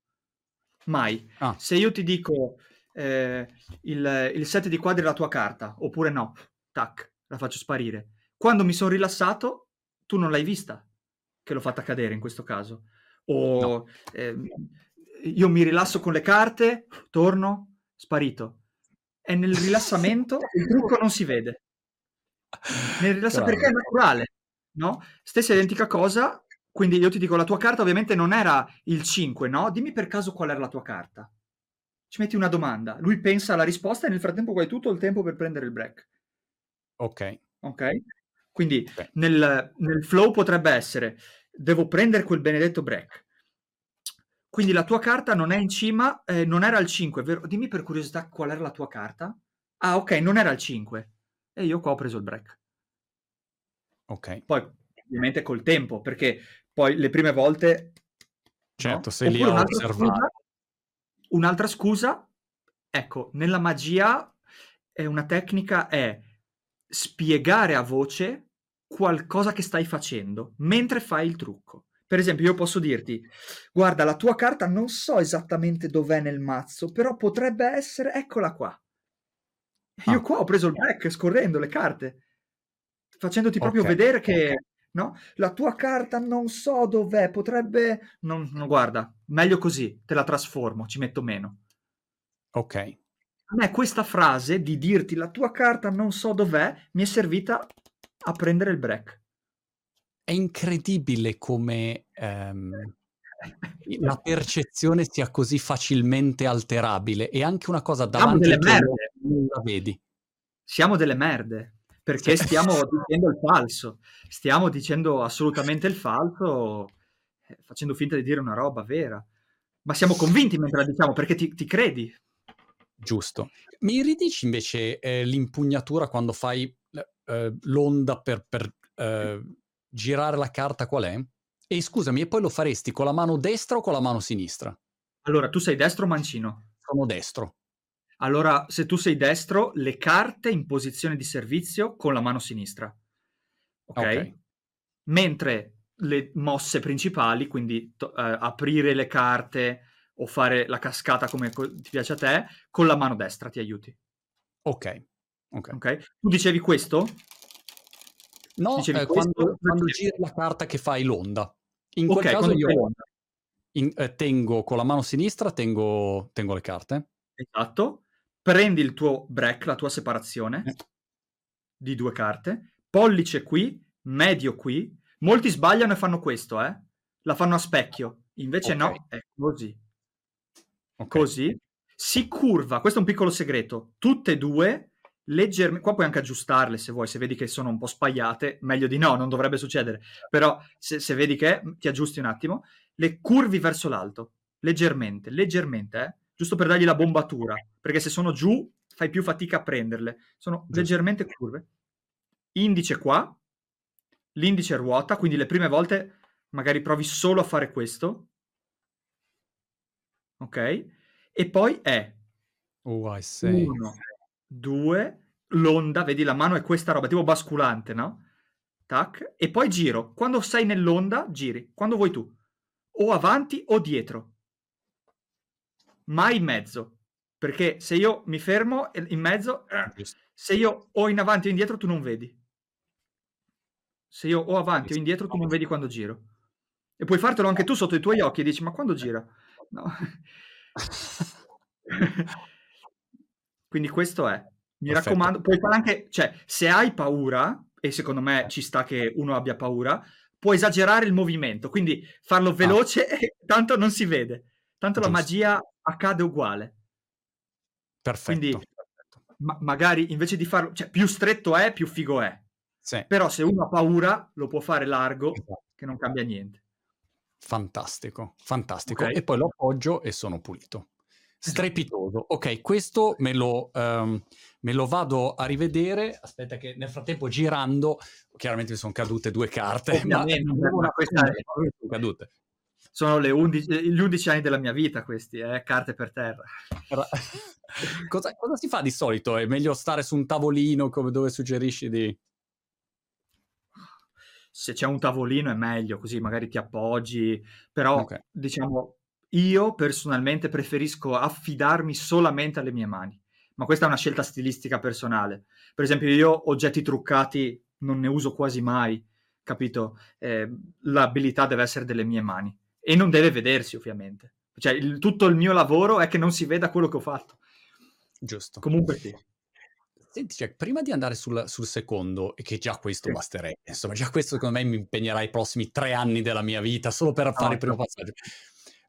Mai. Ah. Se io ti dico, ehm, il il 7 di quadri è la tua carta, oppure no, tac, la faccio sparire. Quando mi son rilassato, tu non l'hai vista che l'ho fatta cadere in questo caso. No. O, ehm, io mi rilasso con le carte, torno, sparito. È nel rilassamento, il trucco non si vede. Nel rilassa perché è naturale, no, stessa identica cosa, quindi io ti dico la tua carta ovviamente non era il 5, no, dimmi per caso qual era la tua carta. Ci metti una domanda, lui pensa alla risposta e nel frattempo tu hai tutto il tempo per prendere il break. Okay. Okay? Quindi Okay. nel nel flow potrebbe essere: devo prendere quel benedetto break. Quindi la tua carta non è in cima, ehm, non era il 5, vero? Dimmi per curiosità qual era la tua carta? Ah okay, non era il 5. E io qua ho preso il break. Okay. Poi ovviamente col tempo, perché poi le prime volte Certo, no, sei lì oppure a un'altra scusa un'altra scusa, ecco, nella magia è una tecnica è spiegare a voce qualcosa che stai facendo, mentre fai il trucco. Per esempio io posso dirti: "Guarda la tua carta non so esattamente dov'è nel mazzo, però potrebbe essere eccola qua". E io Ah. qua ho preso il break scorrendo le carte, facendoti proprio Okay. vedere che no, "La tua carta non so dov'è, potrebbe" non no guarda, meglio così, te la trasformo, ci metto meno. Okay. A me questa frase di dirti: "La tua carta non so dov'è", mi è servita a prendere il break. È incredibile come ehm, la percezione sia così facilmente alterabile e anche una cosa Siamo davanti merde. occhi non la vedi. Siamo delle merde, perché stiamo dicendo il falso. Stiamo dicendo assolutamente il falso, eh, facendo finta di dire una roba vera. Ma siamo convinti mentre la diciamo, perché ti ti credi. Giusto. Mi ridici invece, ehm, l'impugnatura quando fai l ehm, l'onda per per, ehm, girare la carta qual è? E scusami, e poi lo faresti con la mano destra o con la mano sinistra? Allora, tu sei destro o mancino? Sono destro. Allora, se tu sei destro, le carte in posizione di servizio con la mano sinistra. Okay? Okay. Mentre le mosse principali, quindi to ehm, aprire le carte o fare la cascata come co ti piace a te, con la mano destra ti aiuti. Okay, okay. Okay? Tu dicevi questo? No, Dicevi questo? quando quando giri la carta che fai l'onda. In quel Okay, caso io in ehm, tengo con la mano sinistra tengo tengo le carte. Esatto. Prendi il tuo break, la tua separazione Eh. di 2 carte, pollice qui, medio qui. Molti sbagliano e fanno questo, eh. La fanno a specchio, invece Okay. no, è così. Okay. Così. Si curva, questo è un piccolo segreto, tutte e 2 leggerm qua puoi anche aggiustarle se vuoi, se vedi che sono un po' spaiate, meglio di no, non dovrebbe succedere. Però se se vedi che ti aggiusti un attimo, le curvi verso l'alto, leggermente, leggermente, eh, giusto per dargli la bombatura, perché se sono giù fai più fatica a prenderle. Sono Giusto. leggermente curve. Indice qua, l'indice ruota, quindi le prime volte magari provi solo a fare questo. Okay? E poi è Oh, I see. 1, 2, l'onda, vedi la mano è questa roba, tipo basculante, no, tac, e poi giro. Quando sei nell'onda giri, quando vuoi tu, o avanti o dietro. Mai in mezzo, perché se io mi fermo in mezzo, Giusto. se io o in avanti o indietro tu non vedi. Se io o avanti o indietro tu non vedi quando giro. E puoi fartelo anche tu sotto i tuoi occhi e dici: "Ma quando gira?" No. Quindi questo è. Mi Perfetto. raccomando, puoi fare anche cioè, se hai paura, e secondo me ci sta che uno abbia paura, puoi esagerare il movimento, quindi farlo Ah. veloce e tanto non si vede. Tanto la Giusto. magia accade uguale. Perfetto, Quindi ma magari invece di farlo cioè più stretto è, più figo è. Sì. Però se uno ha paura, lo può fare largo, Esatto. che non cambia niente. Fantastico, fantastico. Okay. E poi lo appoggio e sono pulito. Strepitoso. Okay, questo me lo ehm, me lo vado a rivedere. Aspetta che nel frattempo girando chiaramente mi son cadute 2 carte, Ovviamente, ma una questa è son cadute. sono le undici gli 11 anni della mia vita questi, eh, carte per terra. Cosa cosa si fa di solito? È meglio stare su un tavolino come dove suggerisci di Se c'è un tavolino è meglio, così magari ti appoggi, però Okay. diciamo io personalmente preferisco affidarmi solamente alle mie mani, ma questa è una scelta stilistica personale. Per esempio io oggetti truccati non ne uso quasi mai, capito? Ehm, l'abilità deve essere delle mie mani e non deve vedersi ovviamente. Cioè il tutto il mio lavoro è che non si veda quello che ho fatto. Giusto. Comunque sì. Senti, cioè, prima di andare sul sul secondo, e che già questo Sì. basterebbe, insomma già questo secondo me mi impegnerà i prossimi 3 anni della mia vita solo per fare il primo passaggio.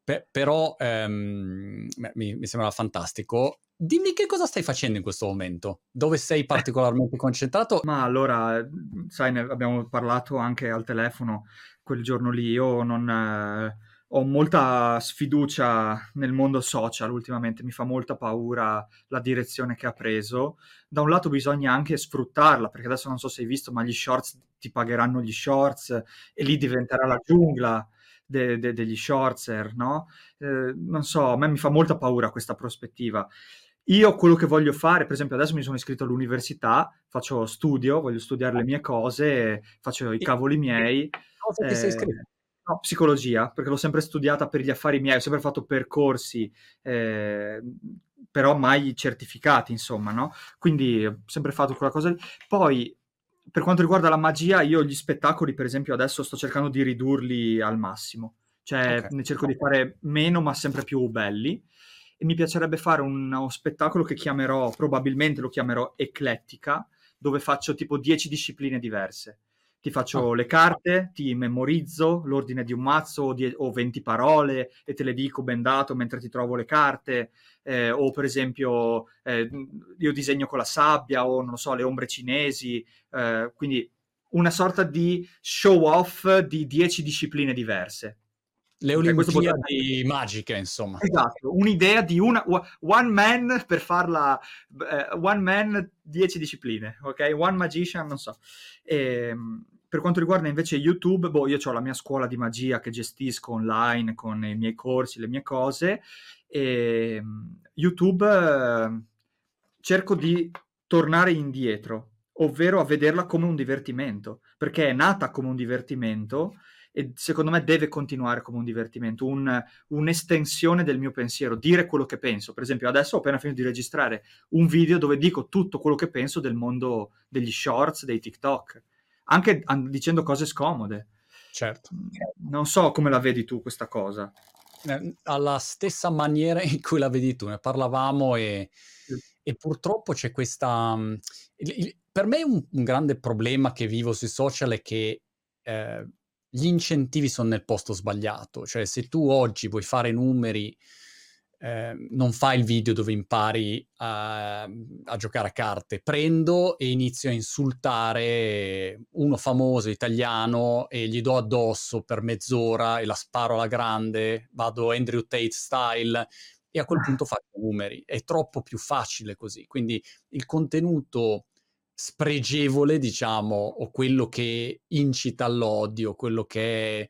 Pe però, ehm, me mi mi sembra fantastico. Dimmi che cosa stai facendo in questo momento? Dove sei particolarmente concentrato? Ma allora, sai ne abbiamo parlato anche al telefono quel giorno lì. Io non ho molta sfiducia nel mondo social ultimamente, mi fa molta paura la direzione che ha preso. Da un lato bisogna anche sfruttarla, perché adesso non so se hai visto, ma gli shorts ti pagheranno gli shorts e lì diventerà la giungla de de degli shortser, no, ehm, non so, a me mi fa molta paura questa prospettiva. Io quello che voglio fare per esempio adesso mi sono iscritto all'università, faccio studio, voglio studiare le mie cose, faccio i cavoli miei. Cosa ti sei iscritto? no, psicologia, perché l'ho sempre studiata per gli affari miei, ho sempre fatto percorsi, ehm, però mai certificati insomma, no, quindi ho sempre fatto quella cosa lì. Poi per quanto riguarda la magia, io gli spettacoli per esempio adesso sto cercando di ridurli al massimo, cioè Okay. ne cerco di fare meno, ma sempre più belli e mi piacerebbe fare uno spettacolo che chiamerò probabilmente lo chiamerò Eclettica, dove faccio tipo 10 discipline diverse. Ti faccio ah. le carte, ti memorizzo l'ordine di un mazzo o, die- o 20 parole e te le dico bendato mentre ti trovo le carte. Eh, o per esempio eh, io disegno con la sabbia o non lo so, le ombre cinesi. Eh, quindi una sorta di show off di 10 discipline diverse. Le Olimpiadi magiche, insomma. Esatto, un'idea di una one man per farla eh, one man 10 discipline, ok? One magician, non so. E, ehm, per quanto riguarda invece YouTube, boh, io ho la mia scuola di magia che gestisco online con i miei corsi, le mie cose e ehm, YouTube eh, cerco di tornare indietro, ovvero a vederla come un divertimento, perché è nata come un divertimento e secondo me deve continuare come un divertimento, un, un'estensione del mio pensiero, dire quello che penso. Per esempio, adesso ho appena finito di registrare un video dove dico tutto quello che penso del mondo degli shorts, dei TikTok, anche an- dicendo cose scomode. Certo. Non so come la vedi tu questa cosa. Eh, alla stessa maniera in cui la vedi tu, ne parlavamo e, sì. E purtroppo c'è questa... Mm, il, per me un, un, grande problema che vivo sui social è che eh, gli incentivi sono nel posto sbagliato, cioè se tu oggi vuoi fare numeri, eh, non fai il video dove impari a, a, giocare a carte, prendo e inizio a insultare uno famoso italiano e gli do addosso per mezz'ora e la sparo alla grande, vado Andrew Tate style e a quel punto faccio numeri, è troppo più facile così, quindi il contenuto spregevole, diciamo, o quello che incita all'odio, quello che è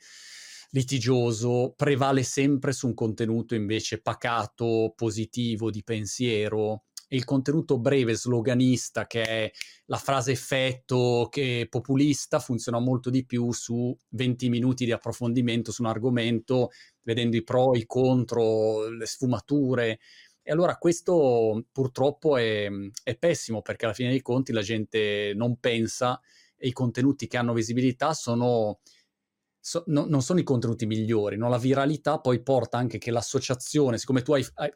litigioso, prevale sempre su un contenuto invece pacato, positivo, di pensiero. Il contenuto breve, sloganista, che è la frase effetto, che è populista, funziona molto di più su 20 minuti di approfondimento su un argomento, vedendo i pro, i contro, le sfumature. E allora questo purtroppo è, è, pessimo perché alla fine dei conti la gente non pensa e i contenuti che hanno visibilità sono, so, no, non sono i contenuti migliori. No? La viralità poi porta anche che l'associazione, siccome tu hai... hai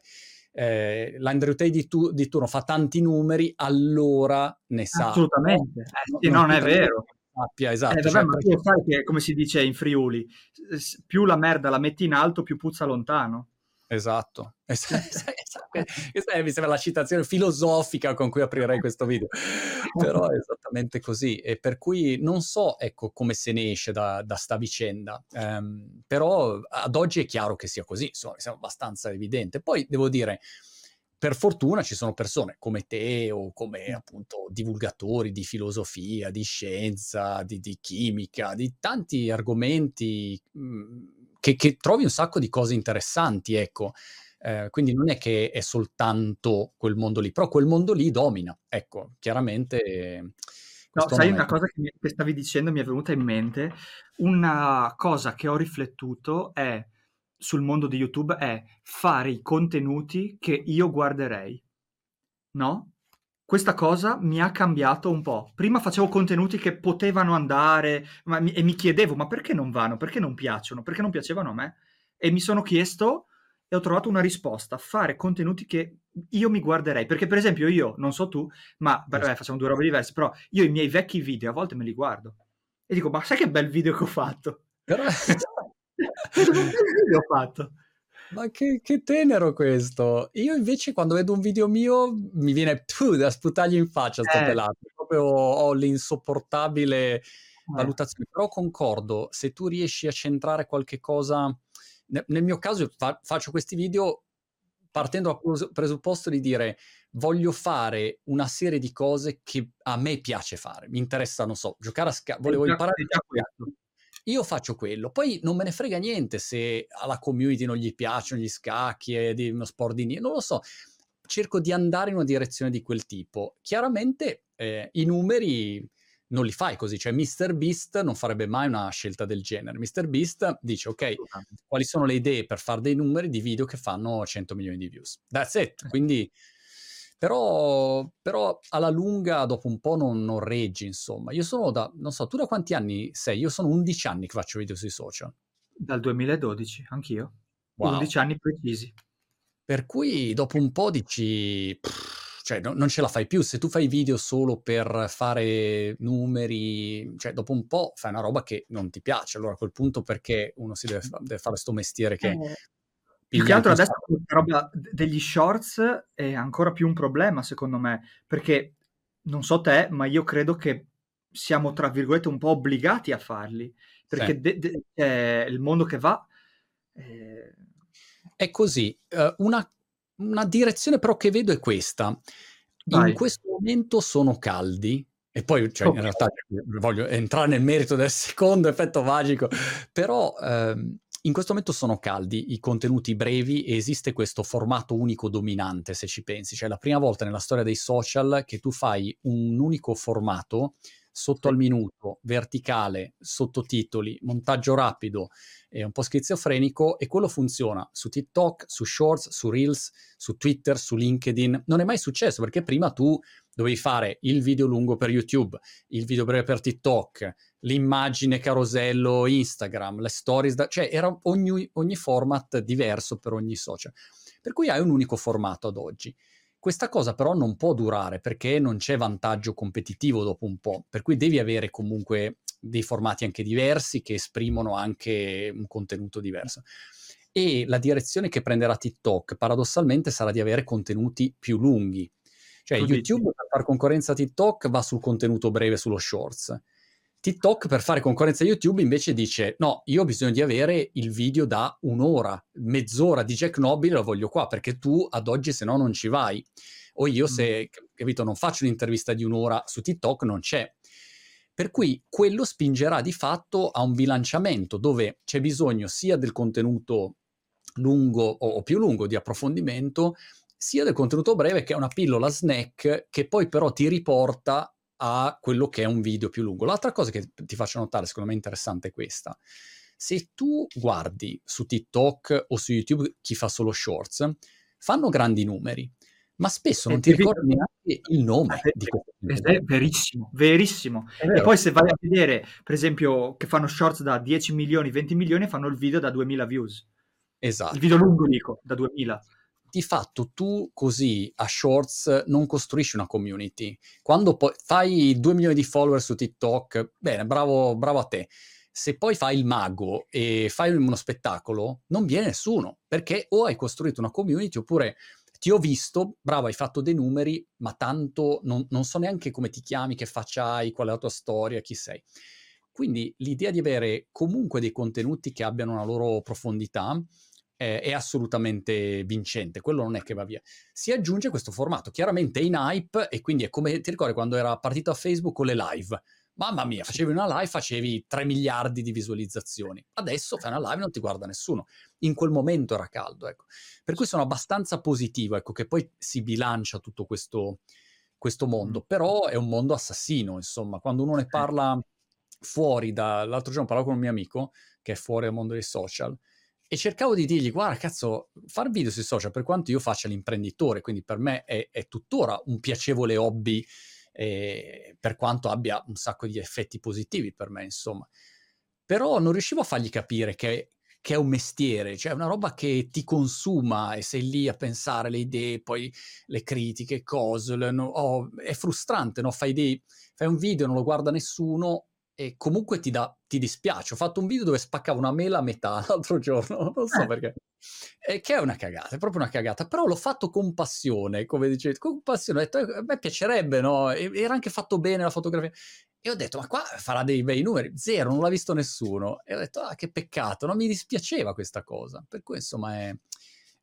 eh, l'Andrew Tate di, tu, di, turno fa tanti numeri, allora ne sa. Assolutamente, eh, sì, non, non è vero. Sappia, esatto. Eh, vabbè, cioè, ma tu sai che, come si dice in Friuli, più la merda la metti in alto, più puzza lontano. Esatto. Questa mi sembra la citazione filosofica con cui aprirei questo video. Però è esattamente così. E per cui non so, ecco, come se ne esce da, da sta vicenda. Um, però ad oggi è chiaro che sia così, insomma, sembra abbastanza evidente. Poi devo dire, per fortuna ci sono persone come te o come appunto divulgatori di filosofia, di scienza, di, di chimica, di tanti argomenti mh, mhmm, che, che, trovi un sacco di cose interessanti, ecco. Eh, quindi non è che è soltanto quel mondo lì, però quel mondo lì domina, ecco, chiaramente. No, sai una cosa che, mi, che stavi dicendo mi è venuta in mente, una cosa che ho riflettuto è sul mondo di YouTube è fare i contenuti che io guarderei, no? Questa cosa mi ha cambiato un po'. Prima facevo contenuti che potevano andare mi, e mi chiedevo ma perché non vanno, perché non piacciono, perché non piacevano a me? E mi sono chiesto e ho trovato una risposta, fare contenuti che io mi guarderei. Perché per esempio io, non so tu, ma beh, facciamo due robe diverse, però io i miei vecchi video a volte me li guardo e dico ma sai che bel video che ho fatto? Però... che bel video ho fatto? Ma che, che, tenero questo! Io invece quando vedo un video mio mi viene pff, da sputargli in faccia sto eh. pelato. Proprio ho l'insopportabile eh. valutazione. Però concordo, se tu riesci a centrare qualche cosa... Nel mio caso fa, faccio questi video partendo dal presupposto di dire voglio fare una serie di cose che a me piace fare. Mi interessa, non so, giocare a scacchi. Volevo imparare a giocare io faccio quello. Poi non me ne frega niente se alla community non gli piacciono gli scacchi e di uno sport di non lo so. Cerco di andare in una direzione di quel tipo. Chiaramente eh, i numeri non li fai così, cioè Mr. Beast non farebbe mai una scelta del genere. Mr. Beast dice ok, quali sono le idee per fare dei numeri di video che fanno 100 milioni di views. That's it. Eh. Quindi però, però, alla lunga dopo un po' non, non, reggi, insomma. Io sono da, non so, tu da quanti anni sei? Io sono 11 anni che faccio video sui social. Dal 2012, anch'io. Wow. 11 anni precisi. Per cui dopo un po' dici, cioè, no, non ce la fai più. Se tu fai video solo per fare numeri, cioè, dopo un po' fai una roba che non ti piace. Allora, a quel punto, perché uno si deve, fa- deve fare questo mestiere che... Eh, più che altro adesso questa roba degli shorts è ancora più un problema, secondo me, perché non so te, ma io credo che siamo, tra virgolette, un po' obbligati a farli, perché sì. de- de- eh, il mondo che va... Eh... È così. Uh, una, una, direzione però che vedo è questa. Vai. In questo momento sono caldi, e poi cioè, okay. in realtà voglio entrare nel merito del secondo effetto magico, però ehm, in questo momento sono caldi i contenuti brevi e esiste questo formato unico dominante, se ci pensi. Cioè, è la prima volta nella storia dei social che tu fai un unico formato sotto al minuto, verticale, sottotitoli, montaggio rapido e un po' schizofrenico e quello funziona su TikTok, su Shorts, su Reels, su Twitter, su LinkedIn. Non è mai successo perché prima tu dovevi fare il video lungo per YouTube, il video breve per TikTok, l'immagine carosello Instagram, le stories, da... cioè era ogni, ogni format diverso per ogni social. Per cui hai un unico formato ad oggi. Questa cosa però non può durare perché non c'è vantaggio competitivo dopo un po', per cui devi avere comunque dei formati anche diversi che esprimono anche un contenuto diverso. E la direzione che prenderà TikTok paradossalmente sarà di avere contenuti più lunghi. Cioè tu YouTube per fare concorrenza a TikTok va sul contenuto breve, sullo shorts. TikTok per fare concorrenza a YouTube invece dice no, io ho bisogno di avere il video da un'ora, mezz'ora di Jack Nobile lo voglio qua perché tu ad oggi se no non ci vai. O io se, capito, non faccio un'intervista di un'ora su TikTok non c'è. Per cui quello spingerà di fatto a un bilanciamento dove c'è bisogno sia del contenuto lungo o più lungo di approfondimento, sia del contenuto breve che è una pillola snack che poi però ti riporta a quello che è un video più lungo. L'altra cosa che ti faccio notare, secondo me interessante, è questa. Se tu guardi su TikTok o su YouTube chi fa solo shorts, fanno grandi numeri, ma spesso non ti ricordi neanche il nome è, di questo. È, è verissimo, verissimo. E poi se vai a vedere, per esempio, che fanno shorts da 10 milioni, 20 milioni, fanno il video da 2000 views. Esatto. Il video lungo, dico, da 2000 di fatto tu così a Shorts non costruisci una community. Quando poi fai 2 milioni di follower su TikTok, bene, bravo, bravo a te. Se poi fai il mago e fai uno spettacolo, non viene nessuno, perché o hai costruito una community oppure ti ho visto, bravo, hai fatto dei numeri, ma tanto non, non so neanche come ti chiami, che faccia hai, qual è la tua storia, chi sei. Quindi l'idea di avere comunque dei contenuti che abbiano una loro profondità, eh, è assolutamente vincente, quello non è che va via. Si aggiunge questo formato, chiaramente è in hype e quindi è come, ti ricordi quando era partito a Facebook con le live? Mamma mia, facevi una live, facevi 3 miliardi di visualizzazioni. Adesso fai una live e non ti guarda nessuno. In quel momento era caldo, ecco. Per cui sono abbastanza positivo, ecco, che poi si bilancia tutto questo, questo mondo. Mm. Però è un mondo assassino, insomma. Quando uno ne parla fuori da... L'altro giorno parlavo con un mio amico che è fuori dal mondo dei social e cercavo di dirgli, guarda cazzo, fare video sui social, per quanto io faccia l'imprenditore, quindi per me è, è tuttora un piacevole hobby, eh, per quanto abbia un sacco di effetti positivi per me, insomma. Però non riuscivo a fargli capire che, che è un mestiere, cioè una roba che ti consuma e sei lì a pensare le idee, poi le critiche, cose, le, no, oh, è frustrante, no? Fai, dei, fai un video, non lo guarda nessuno, e comunque ti, dà, ti dispiace. Ho fatto un video dove spaccavo una mela a metà l'altro giorno, non so eh. perché. E che è una cagata, è proprio una cagata, però l'ho fatto con passione, come dicevi, con passione, ho detto, eh, a me piacerebbe, no? E, era anche fatto bene la fotografia. E ho detto, ma qua farà dei bei numeri, zero, non l'ha visto nessuno. E ho detto, ah, che peccato, non mi dispiaceva questa cosa. Per cui, insomma, è,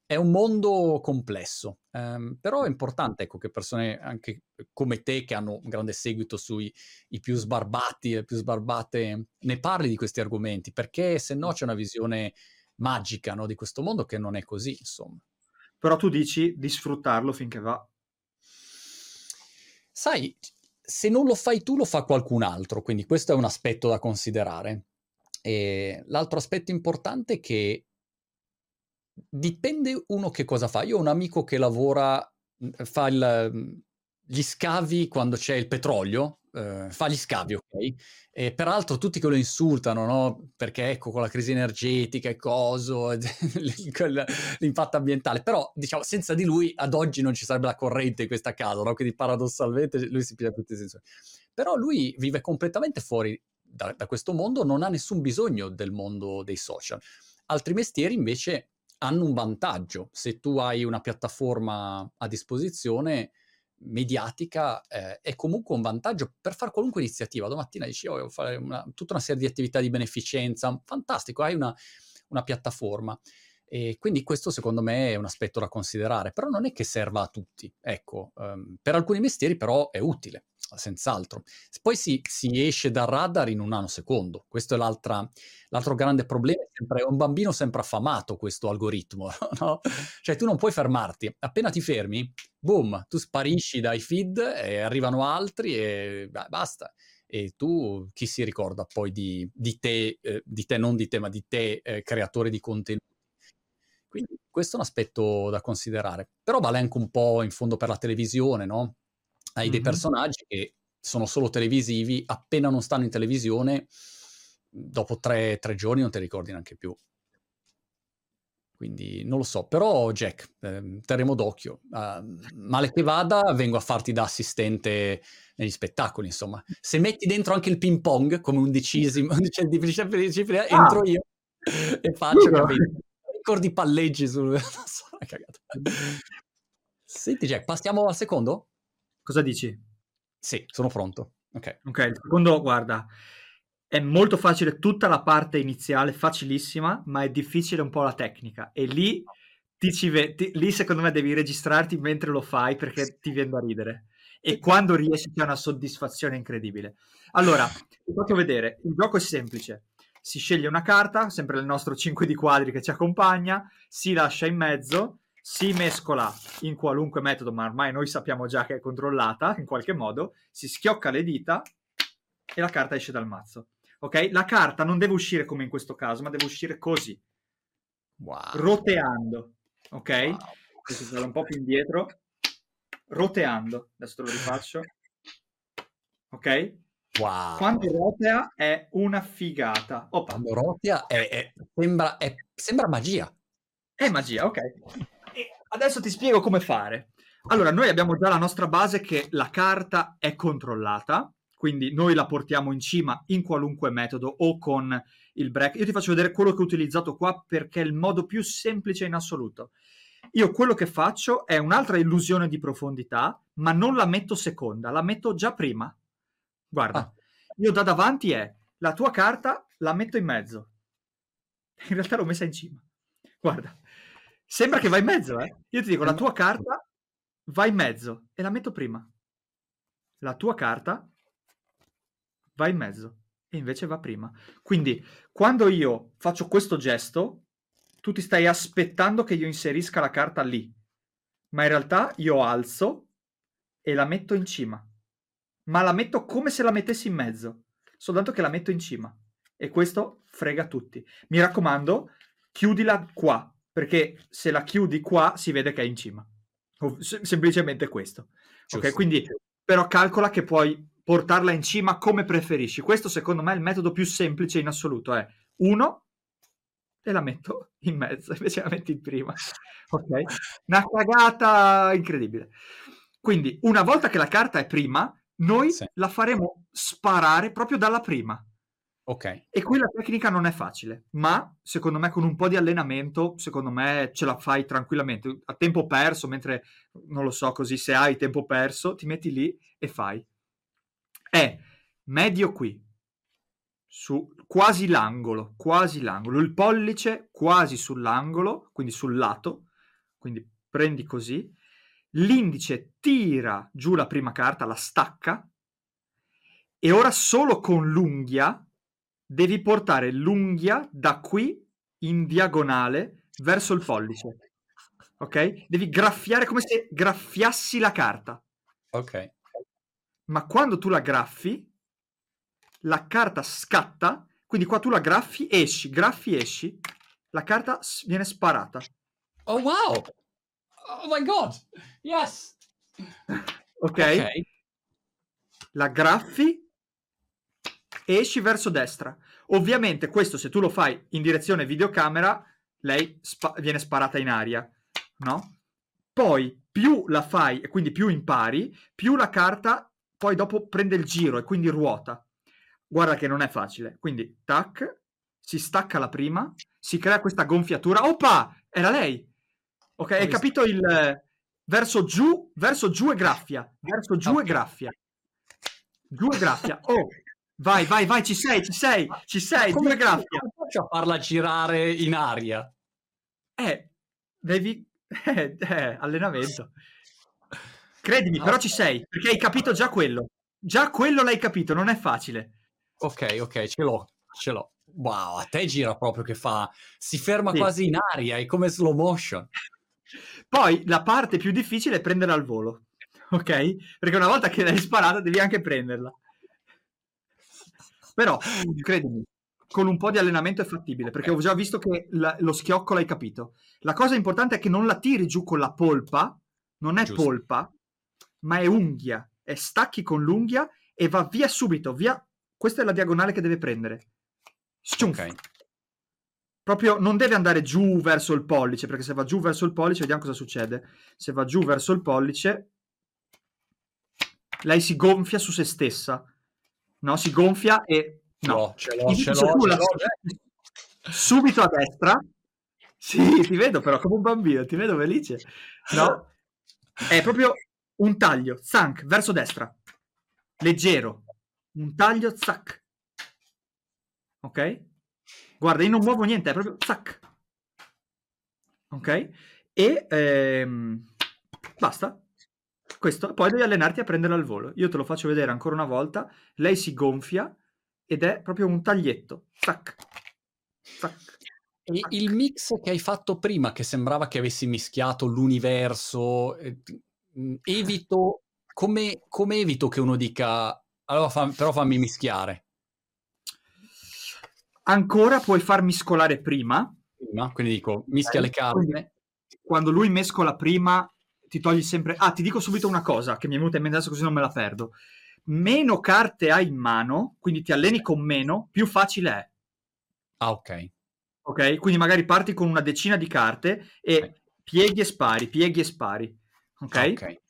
è un mondo complesso, um, però è importante ecco, che persone anche come te, che hanno un grande seguito sui i più sbarbati, le più sbarbate, ne parli di questi argomenti, perché se no c'è una visione magica no, di questo mondo che non è così, insomma. Però tu dici di sfruttarlo finché va. Sai, se non lo fai tu, lo fa qualcun altro, quindi questo è un aspetto da considerare. E l'altro aspetto importante è che Dipende uno che cosa fa. Io ho un amico che lavora, mhmm, fa il, mhmm, gli scavi quando c'è il petrolio, eh, fa gli scavi, ok? E peraltro tutti che lo insultano, no? Perché ecco, con la crisi energetica e coso, l'impatto ambientale, però diciamo, senza di lui ad oggi non ci sarebbe la corrente in questa casa, no? Quindi paradossalmente lui si piglia tutti i sensi. Però lui vive completamente fuori da, da questo mondo, non ha nessun bisogno del mondo dei social. Altri mestieri invece hanno un vantaggio. Se tu hai una piattaforma a disposizione, mediatica eh, è comunque un vantaggio per fare qualunque iniziativa. Domattina dici, oh, devo fare una, tutta una serie di attività di beneficenza, fantastico, hai una, una piattaforma. E quindi questo secondo me è un aspetto da considerare, però non è che serva a tutti. Ecco, um, per alcuni mestieri però è utile, senz'altro. Poi si, si, esce dal radar in un nanosecondo. Questo è l'altro grande problema. È un bambino sempre affamato questo algoritmo, no? Cioè tu non puoi fermarti. Appena ti fermi, boom, tu sparisci dai feed e arrivano altri e beh, basta e tu chi si ricorda poi di, di te, eh, di te, non di te, ma di te, eh, creatore di contenuti? Quindi questo è un aspetto da considerare. Però vale anche un po' in fondo per la televisione, no? Hai mm-hmm. dei personaggi che sono solo televisivi, appena non stanno in televisione, dopo tre, tre giorni non ti ricordi neanche più. Quindi non lo so, però Jack, eh, terremo d'occhio. Uh, male che vada, vengo a farti da assistente negli spettacoli, insomma. Se metti dentro anche il ping pong come undicesimo, undicesima disciplina, ah. entro io e faccio capire ricordi palleggi sul... Senti Jack, passiamo al secondo? Cosa dici? Sì, sono pronto. Ok. Ok, il secondo, guarda, è molto facile tutta la parte iniziale, facilissima, ma è difficile un po' la tecnica. E lì, ti ci ve- ti, lì secondo me devi registrarti mentre lo fai perché ti viene da ridere. E quando riesci c'è una soddisfazione incredibile. Allora, ti faccio vedere, il gioco è semplice si sceglie una carta, sempre il nostro 5 di quadri che ci accompagna, si lascia in mezzo, si mescola in qualunque metodo, ma ormai noi sappiamo già che è controllata in qualche modo, si schiocca le dita e la carta esce dal mazzo. Ok? La carta non deve uscire come in questo caso, ma deve uscire così. Wow. Roteando. Ok? Wow. Questo sarà un po' più indietro. Roteando. Adesso te lo rifaccio. Ok? Wow. Quando rotea è una figata. Opa. Quando rotea è, è, sembra, è, sembra magia. È magia, ok. Adesso ti spiego come fare. Allora, noi abbiamo già la nostra base che la carta è controllata, quindi noi la portiamo in cima in qualunque metodo o con il break. Io ti faccio vedere quello che ho utilizzato qua perché è il modo più semplice in assoluto. Io quello che faccio è un'altra illusione di profondità, ma non la metto seconda, la metto già prima. Guarda, ah. io da davanti è la tua carta, la metto in mezzo. In realtà l'ho messa in cima. Guarda, sembra che va in mezzo, eh? Io ti dico, la tua carta va in mezzo e la metto prima. La tua carta va in mezzo e invece va prima. Quindi, quando io faccio questo gesto, tu ti stai aspettando che io inserisca la carta lì. Ma in realtà io alzo e la metto in cima ma la metto come se la mettessi in mezzo, soltanto che la metto in cima. E questo frega tutti. Mi raccomando, chiudila qua, perché se la chiudi qua si vede che è in cima. Sem- semplicemente questo. Giusto. Ok, quindi però calcola che puoi portarla in cima come preferisci. Questo secondo me è il metodo più semplice in assoluto. È uno e la metto in mezzo, invece la metti in prima. Ok? Una cagata incredibile. Quindi una volta che la carta è prima, noi sì. la faremo sparare proprio dalla prima. Ok. E quella tecnica non è facile, ma secondo me con un po' di allenamento, secondo me ce la fai tranquillamente. A tempo perso, mentre non lo so così, se hai tempo perso, ti metti lì e fai. È medio qui, su quasi l'angolo, quasi l'angolo, il pollice quasi sull'angolo, quindi sul lato, quindi prendi così l'indice tira giù la prima carta, la stacca, e ora solo con l'unghia devi portare l'unghia da qui in diagonale verso il pollice. Ok? Devi graffiare come se graffiassi la carta. Ok. Ma quando tu la graffi, la carta scatta, quindi qua tu la graffi, esci, graffi, esci, la carta viene sparata. Oh wow! Oh my god! Yes! ok? la graffi e esci verso destra. Ovviamente questo se tu lo fai in direzione videocamera, lei spa- viene sparata in aria, no? Poi più la fai e quindi più impari, più la carta poi dopo prende il giro e quindi ruota. Guarda che non è facile. Quindi tac, si stacca la prima, si crea questa gonfiatura. Oppa! Era lei. Ok, hai capito il verso giù, verso giù e graffia, verso giù okay. e graffia. Giù e graffia. Oh, vai, vai, vai, ci sei, ci sei, ci sei, e graffia. Come faccio a farla girare in aria? Eh, devi eh, eh, allenamento. Credimi, però ci sei, perché hai capito già quello. Già quello l'hai capito, non è facile. Ok, ok, ce l'ho, ce l'ho. Wow, a te gira proprio che fa... Si ferma sì. quasi in aria, è come slow motion. Poi la parte più difficile è prenderla al volo, ok? Perché una volta che l'hai sparata devi anche prenderla. Però, credimi, con un po' di allenamento è fattibile, perché ho già visto che la, lo schiocco l'hai capito. La cosa importante è che non la tiri giù con la polpa, non è Giusto. polpa, ma è unghia, e stacchi con l'unghia e va via subito, via. Questa è la diagonale che deve prendere. Sciunf. Ok. Proprio non deve andare giù verso il pollice, perché se va giù verso il pollice, vediamo cosa succede. Se va giù verso il pollice, lei si gonfia su se stessa. No, si gonfia e... No, ce l'ho, ce l'ho, ce l'ho. Subito a destra. Sì, ti vedo però come un bambino, ti vedo felice. No? È proprio un taglio, zank, verso destra. Leggero. Un taglio, zac. Ok? Guarda, io non muovo niente, è proprio zac. Ok? E ehm, basta. Questo. Poi devi allenarti a prenderla al volo. Io te lo faccio vedere ancora una volta. Lei si gonfia ed è proprio un taglietto. Zac. Zac. E il mix che hai fatto prima, che sembrava che avessi mischiato l'universo, eh, Mhmm, evito come, come, evito che uno dica allora fa, però fammi mischiare ancora puoi far mescolare prima prima quindi dico mischia eh, le carte quando lui mescola prima ti togli sempre ah ti dico subito una cosa che mi è venuta in mente adesso così non me la perdo meno carte hai in mano quindi ti alleni con meno più facile è ah ok ok quindi magari parti con una decina di carte e okay. pieghi e spari pieghi e spari ok? okay.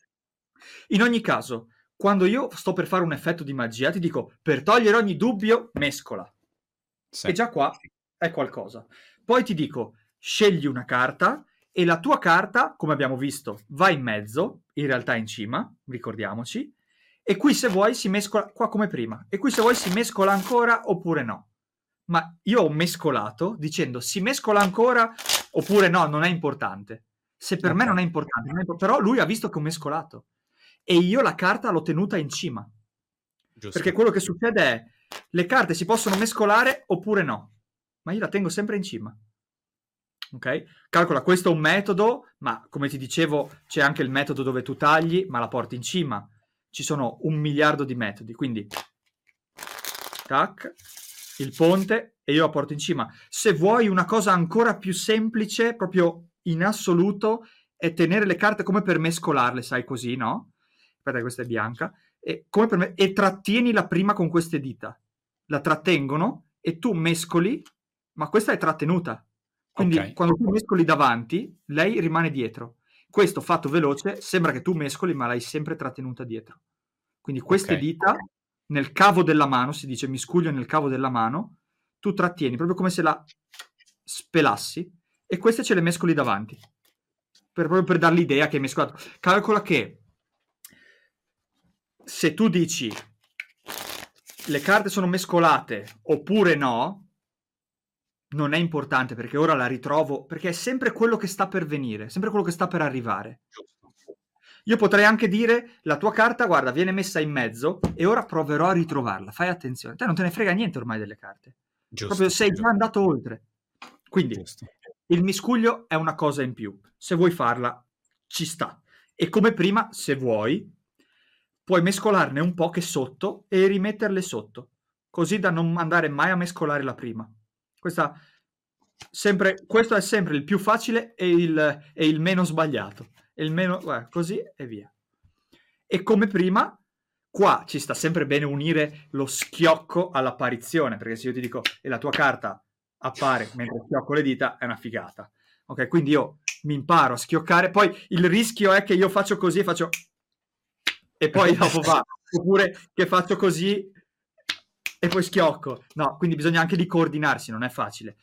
In ogni caso, quando io sto per fare un effetto di magia, ti dico per togliere ogni dubbio, mescola. Sì. E già qua è qualcosa. Poi ti dico scegli una carta e la tua carta, come abbiamo visto, va in mezzo, in realtà in cima, ricordiamoci. E qui se vuoi si mescola qua come prima. E qui se vuoi si mescola ancora oppure no. Ma io ho mescolato dicendo si mescola ancora oppure no, non è importante. Se per me non è importante, non è però lui ha visto che ho mescolato e io la carta l'ho tenuta in cima. Giusto. Perché quello che succede è le carte si possono mescolare oppure no, ma io la tengo sempre in cima. Ok? Calcola, questo è un metodo, ma come ti dicevo c'è anche il metodo dove tu tagli, ma la porti in cima. Ci sono un miliardo di metodi, quindi tac, il ponte e io la porto in cima. Se vuoi una cosa ancora più semplice, proprio in assoluto è tenere le carte come per mescolarle, sai così, no? Aspetta, questa è bianca. E, me- e trattieni la prima con queste dita. La trattengono e tu mescoli, ma questa è trattenuta. Quindi okay. quando tu mescoli davanti, lei rimane dietro. Questo fatto veloce sembra che tu mescoli, ma l'hai sempre trattenuta dietro. Quindi queste okay. dita nel cavo della mano, si dice miscuglio nel cavo della mano, tu trattieni proprio come se la spelassi e queste ce le mescoli davanti. Per, proprio per dar l'idea che hai mescolato. Calcola che se tu dici le carte sono mescolate oppure no, non è importante perché ora la ritrovo, perché è sempre quello che sta per venire, sempre quello che sta per arrivare. Io potrei anche dire la tua carta, guarda, viene messa in mezzo e ora proverò a ritrovarla. Fai attenzione, te non te ne frega niente ormai delle carte. Giusto, Proprio sei giusto. già andato oltre. Quindi giusto. Il miscuglio è una cosa in più. Se vuoi farla, ci sta. E come prima, se vuoi, puoi mescolarne un po' che sotto e rimetterle sotto, così da non andare mai a mescolare la prima. Questa, sempre, questo è sempre il più facile e il, e il meno sbagliato. E il meno, eh, così e via. E come prima, Qua ci sta sempre bene unire lo schiocco all'apparizione, perché se io ti dico e la tua carta appare mentre schiocco le dita, è una figata. Ok, quindi io mi imparo a schioccare, poi il rischio è che io faccio così e faccio e poi dopo va, oppure che faccio così e poi schiocco. No, quindi bisogna anche di coordinarsi, non è facile.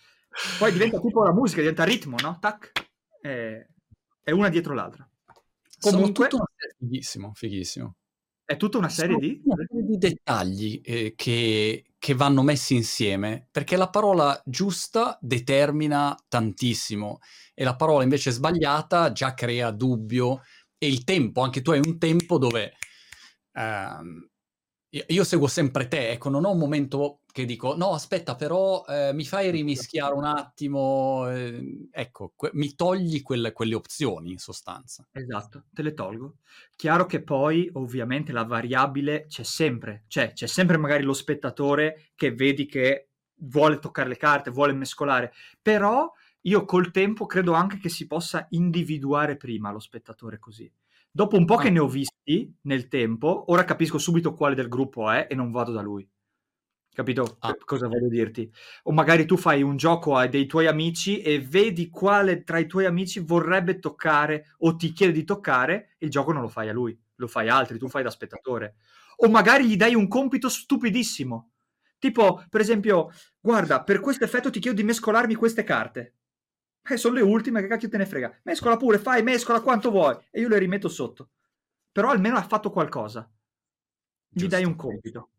Poi diventa tipo la musica, diventa ritmo, no? Tac, e, è una dietro l'altra. Comunque, fighissimo, fighissimo. È tutta una serie di... Una serie di dettagli eh, che, che vanno messi insieme, perché la parola giusta determina tantissimo e la parola invece sbagliata già crea dubbio e il tempo, anche tu hai un tempo dove... Uh, io seguo sempre te, ecco, non ho un momento che dico, no, aspetta, però eh, mi fai rimischiare un attimo, eh, ecco, que- mi togli quelle, quelle, opzioni in sostanza. Esatto, te le tolgo. Chiaro che poi, ovviamente, la variabile c'è sempre, cioè c'è sempre magari lo spettatore che vedi che vuole toccare le carte, vuole mescolare, però io col tempo credo anche che si possa individuare prima lo spettatore così. Dopo un po' che ah. ne ho visti nel tempo, ora capisco subito quale del gruppo è e non vado da lui. Capito ah. cosa voglio dirti? O magari tu fai un gioco a dei tuoi amici e vedi quale tra i tuoi amici vorrebbe toccare o ti chiede di toccare, il gioco non lo fai a lui, lo fai a altri, tu fai da spettatore. O magari gli dai un compito stupidissimo. Tipo, per esempio, guarda, per questo effetto ti chiedo di mescolarmi queste carte. Eh, sono le ultime, che cacchio te ne frega? Mescola pure, fai, mescola quanto vuoi. E io le rimetto sotto. Però almeno ha fatto qualcosa. Gli Giusto. dai un compito.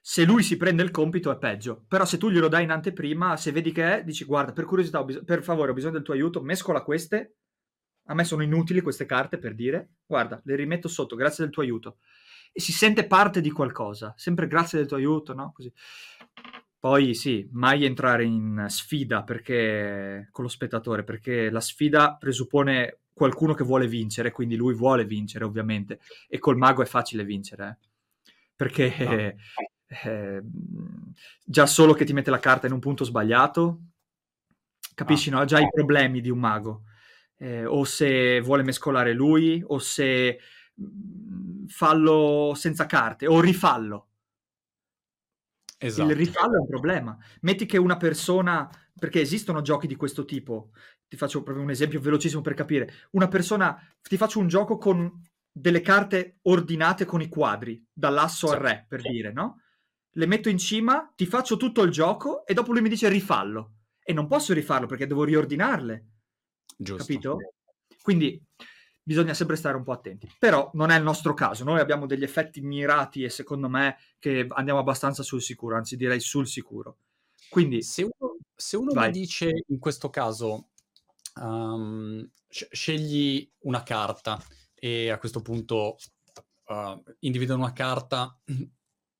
Se lui si prende il compito è peggio. Però se tu glielo dai in anteprima, se vedi che è, dici guarda, per curiosità, bis- per favore, ho bisogno del tuo aiuto, mescola queste. A me sono inutili queste carte, per dire. Guarda, le rimetto sotto, grazie del tuo aiuto. E si sente parte di qualcosa. Sempre grazie del tuo aiuto, no? Così. Poi sì, mai entrare in sfida perché, con lo spettatore, perché la sfida presuppone qualcuno che vuole vincere, quindi lui vuole vincere ovviamente, e col mago è facile vincere, eh? perché no. eh, eh, già solo che ti mette la carta in un punto sbagliato, capisci, no? no? Già i problemi di un mago, eh, o se vuole mescolare lui, o se mm, fallo senza carte, o rifallo Esatto. Il rifallo è un problema. Metti che una persona, perché esistono giochi di questo tipo, ti faccio proprio un esempio velocissimo per capire, una persona, ti faccio un gioco con delle carte ordinate con i quadri, dall'asso sì. al re, per sì. dire, no? Le metto in cima, ti faccio tutto il gioco e dopo lui mi dice rifallo. E non posso rifarlo perché devo riordinarle. Giusto. Capito? Quindi bisogna sempre stare un po' attenti. Però non è il nostro caso, noi abbiamo degli effetti mirati e secondo me che andiamo abbastanza sul sicuro, anzi direi sul sicuro. Quindi se uno, se uno mi dice in questo caso um, scegli una carta e a questo punto uh, individuano una carta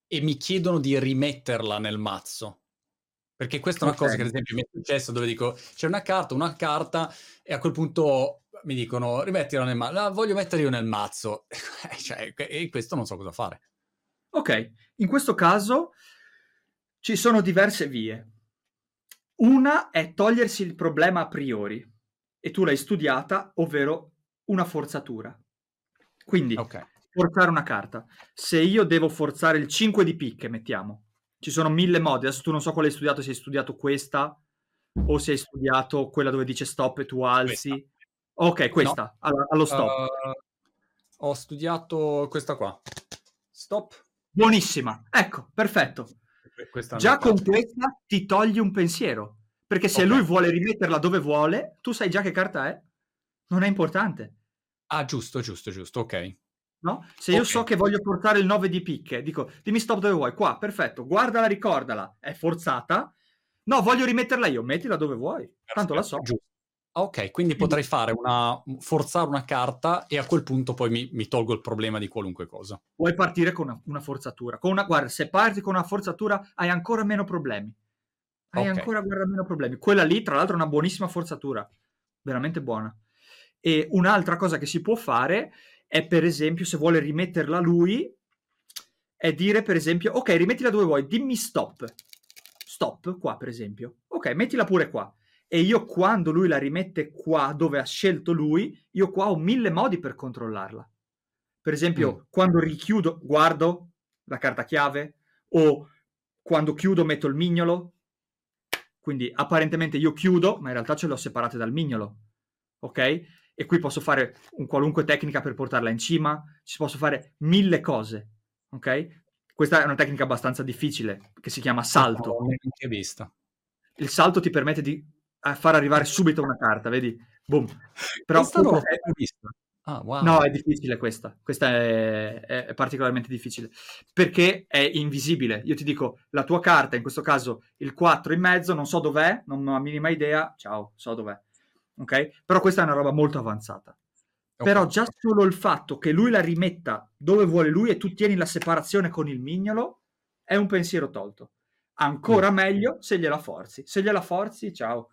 e mi chiedono di rimetterla nel mazzo. Perché questa è una okay. cosa che ad esempio mi è successo dove dico c'è una carta, una carta e a quel punto mi dicono rimettila nel mazzo, la voglio mettere io nel mazzo, cioè, e questo non so cosa fare. Ok, in questo caso ci sono diverse vie. Una è togliersi il problema a priori, e tu l'hai studiata, ovvero una forzatura. Quindi, okay. forzare una carta. Se io devo forzare il 5 di picche, mettiamo, ci sono mille modi, adesso tu non so quale hai studiato, se hai studiato questa o se hai studiato quella dove dice stop e tu alzi. Questa. Ok, questa, no. allo, allo stop. Uh, ho studiato questa qua. Stop. Buonissima. Ecco, perfetto. Già con questa ti togli un pensiero. Perché se okay. lui vuole rimetterla dove vuole, tu sai già che carta è. Non è importante. Ah, giusto, giusto, giusto. Ok. No? Se io okay. so che voglio portare il 9 di picche, dico dimmi stop dove vuoi. Qua, perfetto. Guardala, ricordala. È forzata. No, voglio rimetterla io. Mettila dove vuoi. Tanto la so. Giusto. Ok, quindi potrei fare una, forzare una carta e a quel punto poi mi, mi tolgo il problema di qualunque cosa. Puoi partire con una, una, forzatura. Con una, guarda, se parti con una forzatura hai ancora meno problemi. Hai okay. ancora guarda, meno problemi. Quella lì, tra l'altro, è una buonissima forzatura. Veramente buona. E un'altra cosa che si può fare è, per esempio, se vuole rimetterla lui, è dire, per esempio, ok, rimettila dove vuoi, dimmi stop. Stop, qua, per esempio. Ok, mettila pure qua e io quando lui la rimette qua dove ha scelto lui, io qua ho mille modi per controllarla. Per esempio, mm. quando richiudo, guardo la carta chiave o quando chiudo metto il mignolo. Quindi apparentemente io chiudo, ma in realtà ce l'ho separate dal mignolo. Ok? E qui posso fare un qualunque tecnica per portarla in cima, ci posso fare mille cose. Ok? Questa è una tecnica abbastanza difficile che si chiama salto. Non l'ho neanche vista. Il salto ti permette di far arrivare subito una carta, vedi? Boom. Però Questa non l'ho mai vista. Ah, wow. No, è difficile questa. Questa è, è, è, particolarmente difficile perché è invisibile. Io ti dico, la tua carta, in questo caso il 4 in mezzo, non so dov'è, non ho la minima idea. Ciao, so dov'è. Ok? Però questa è una roba molto avanzata. Okay. Però già solo il fatto che lui la rimetta dove vuole lui e tu tieni la separazione con il mignolo è un pensiero tolto. Ancora mm. meglio se gliela forzi. Se gliela forzi, ciao.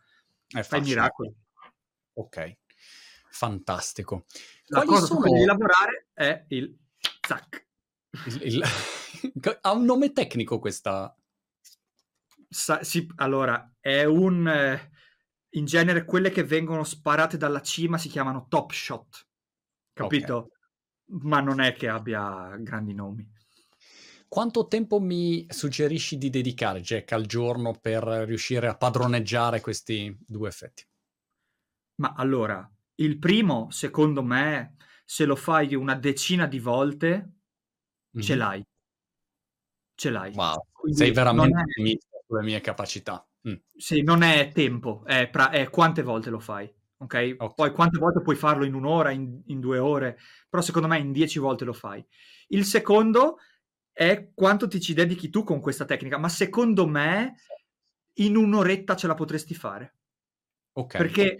È Fai miracoli. Ok, fantastico. La Quali cosa sono... devi lavorare è il zac. Il, il... ha un nome tecnico questa... Sa, sì, allora, è un... Eh, in genere quelle che vengono sparate dalla cima si chiamano top shot, capito? Okay. Ma non è che abbia grandi nomi. Quanto tempo mi suggerisci di dedicare, Jack, al giorno per riuscire a padroneggiare questi due effetti? Ma allora, il primo, secondo me, se lo fai una decina di volte, mm-hmm. ce l'hai. Ce l'hai. Wow, Quindi sei veramente è... sulle mie capacità. Mm. Sì, non è tempo, è, pra- è, quante volte lo fai. Okay? ok? Poi quante volte puoi farlo in un'ora, in, in, due ore, però secondo me in dieci volte lo fai. Il secondo è quanto ti ci dedichi tu con questa tecnica, ma secondo me in un'oretta ce la potresti fare. Ok. Perché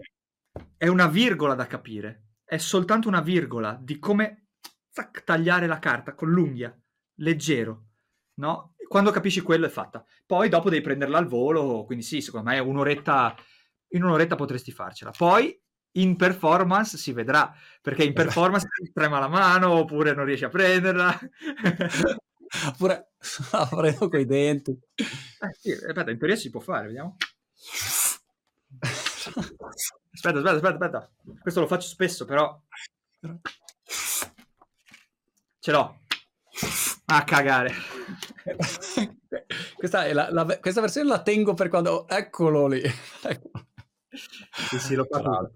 è una virgola da capire, è soltanto una virgola di come zac, tagliare la carta con l'unghia, leggero, no? Quando capisci quello è fatta. Poi dopo devi prenderla al volo, quindi sì, secondo me un'oretta, in un'oretta potresti farcela. Poi in performance si vedrà, perché in esatto. performance trema la mano oppure non riesci a prenderla. oppure la prendo coi denti. Eh, sì, aspetta, in teoria si può fare, vediamo. Aspetta, aspetta, aspetta, aspetta. Questo lo faccio spesso, però. Ce l'ho. A cagare. questa, la, la, questa, versione la tengo per quando... Eccolo lì. sì, sì, lo faccio.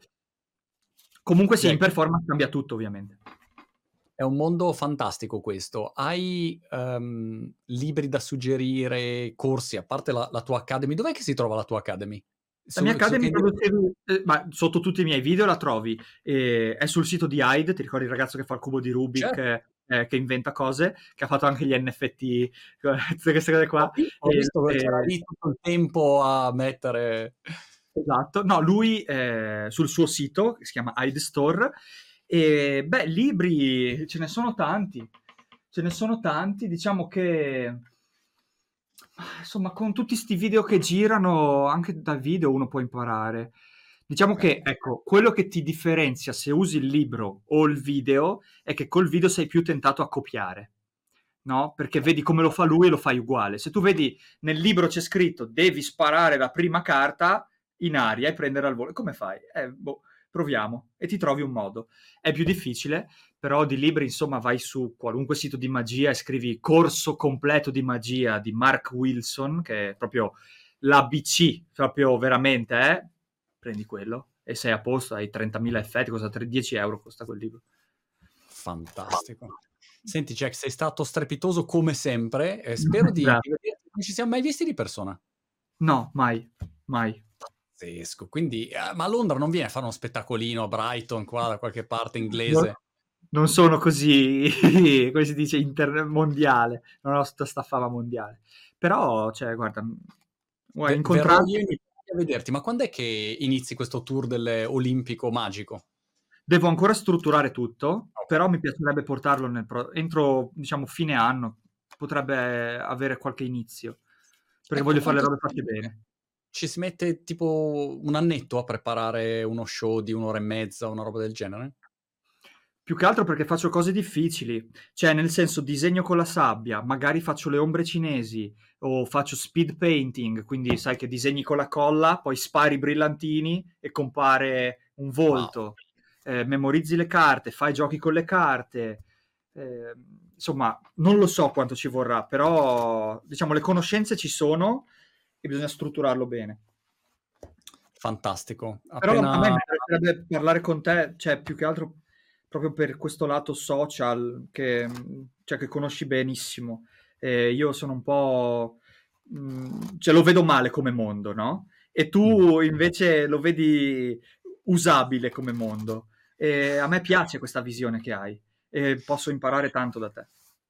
Comunque sì, in performance cambia tutto, ovviamente. È un mondo fantastico questo. Hai um, libri da suggerire, corsi, a parte la, la tua Academy. Dov'è che si trova la tua Academy? La mia Academy che... eh, ma sotto tutti i miei video la trovi. Eh, è sul sito di Hyde, ti ricordi il ragazzo che fa il cubo di Rubik, certo. eh, che inventa cose, che ha fatto anche gli NFT, queste cose qua. Ho visto che c'era lì tutto il tempo a mettere... Esatto, no, lui eh, sul suo sito, che si chiama Hyde Store, e beh, libri ce ne sono tanti, ce ne sono tanti, diciamo che Insomma, con tutti questi video che girano, anche dal video uno può imparare. Diciamo che, ecco, quello che ti differenzia se usi il libro o il video è che col video sei più tentato a copiare, no? Perché vedi come lo fa lui e lo fai uguale. Se tu vedi nel libro c'è scritto devi sparare la prima carta in aria e prendere al volo, come fai? Eh, boh, proviamo e ti trovi un modo. È più difficile, però di libri, insomma, vai su qualunque sito di magia e scrivi corso completo di magia di Mark Wilson, che è proprio l'ABC, proprio veramente, eh? prendi quello e sei a posto, hai 30.000 effetti, cosa 10 euro costa quel libro. Fantastico. Senti Jack, sei stato strepitoso come sempre, eh, spero di, Non ci siamo mai visti di persona. No, mai, mai. Pazzesco. Quindi, eh, ma a Londra non viene a fare uno spettacolino a Brighton, qua da qualche parte inglese? No, non sono così, come si dice, inter- mondiale. Non ho questa fama mondiale. Però, cioè, guarda, vuoi incontrarmi... Io a vederti, ma quando è che inizi questo tour dell'Olimpico magico? Devo ancora strutturare tutto, però mi piacerebbe portarlo nel pro- entro, diciamo, fine anno. Potrebbe avere qualche inizio, perché ecco, voglio fare le robe fatte bene ci si mette tipo un annetto a preparare uno show di un'ora e mezza, una roba del genere? Più che altro perché faccio cose difficili, cioè nel senso disegno con la sabbia, magari faccio le ombre cinesi o faccio speed painting, quindi sai che disegni con la colla, poi spari brillantini e compare un volto, wow. eh, memorizzi le carte, fai giochi con le carte, Eh, insomma, non lo so quanto ci vorrà, però diciamo le conoscenze ci sono e bisogna strutturarlo bene. Fantastico. Appena... Però a me piacerebbe parlare con te, cioè più che altro proprio per questo lato social che, cioè, che conosci benissimo. Eh, io sono un po'... Mh, mm, cioè lo vedo male come mondo, no? E tu mm. invece lo vedi usabile come mondo. E a me piace questa visione che hai e posso imparare tanto da te.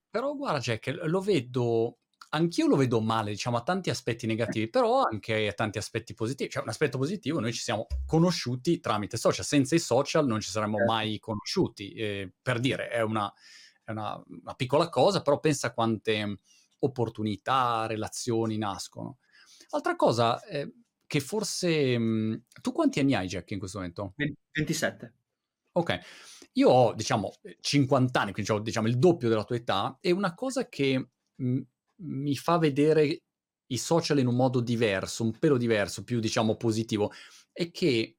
Però guarda Jack, lo vedo anch'io lo vedo male, diciamo, a tanti aspetti negativi, però anche a tanti aspetti positivi. Cioè, un aspetto positivo, noi ci siamo conosciuti tramite social, senza i social non ci saremmo certo. mai conosciuti. Eh, per dire, è, una, è una, una, piccola cosa, però pensa quante opportunità, relazioni nascono. Altra cosa, eh, che forse... Mh, mhmm, tu quanti anni hai, Jack, in questo momento? 27. Ok, io ho, diciamo, 50 anni, quindi ho, diciamo, il doppio della tua età, e una cosa che mh, mhmm, mi fa vedere i social in un modo diverso, un pelo diverso, più diciamo positivo, è che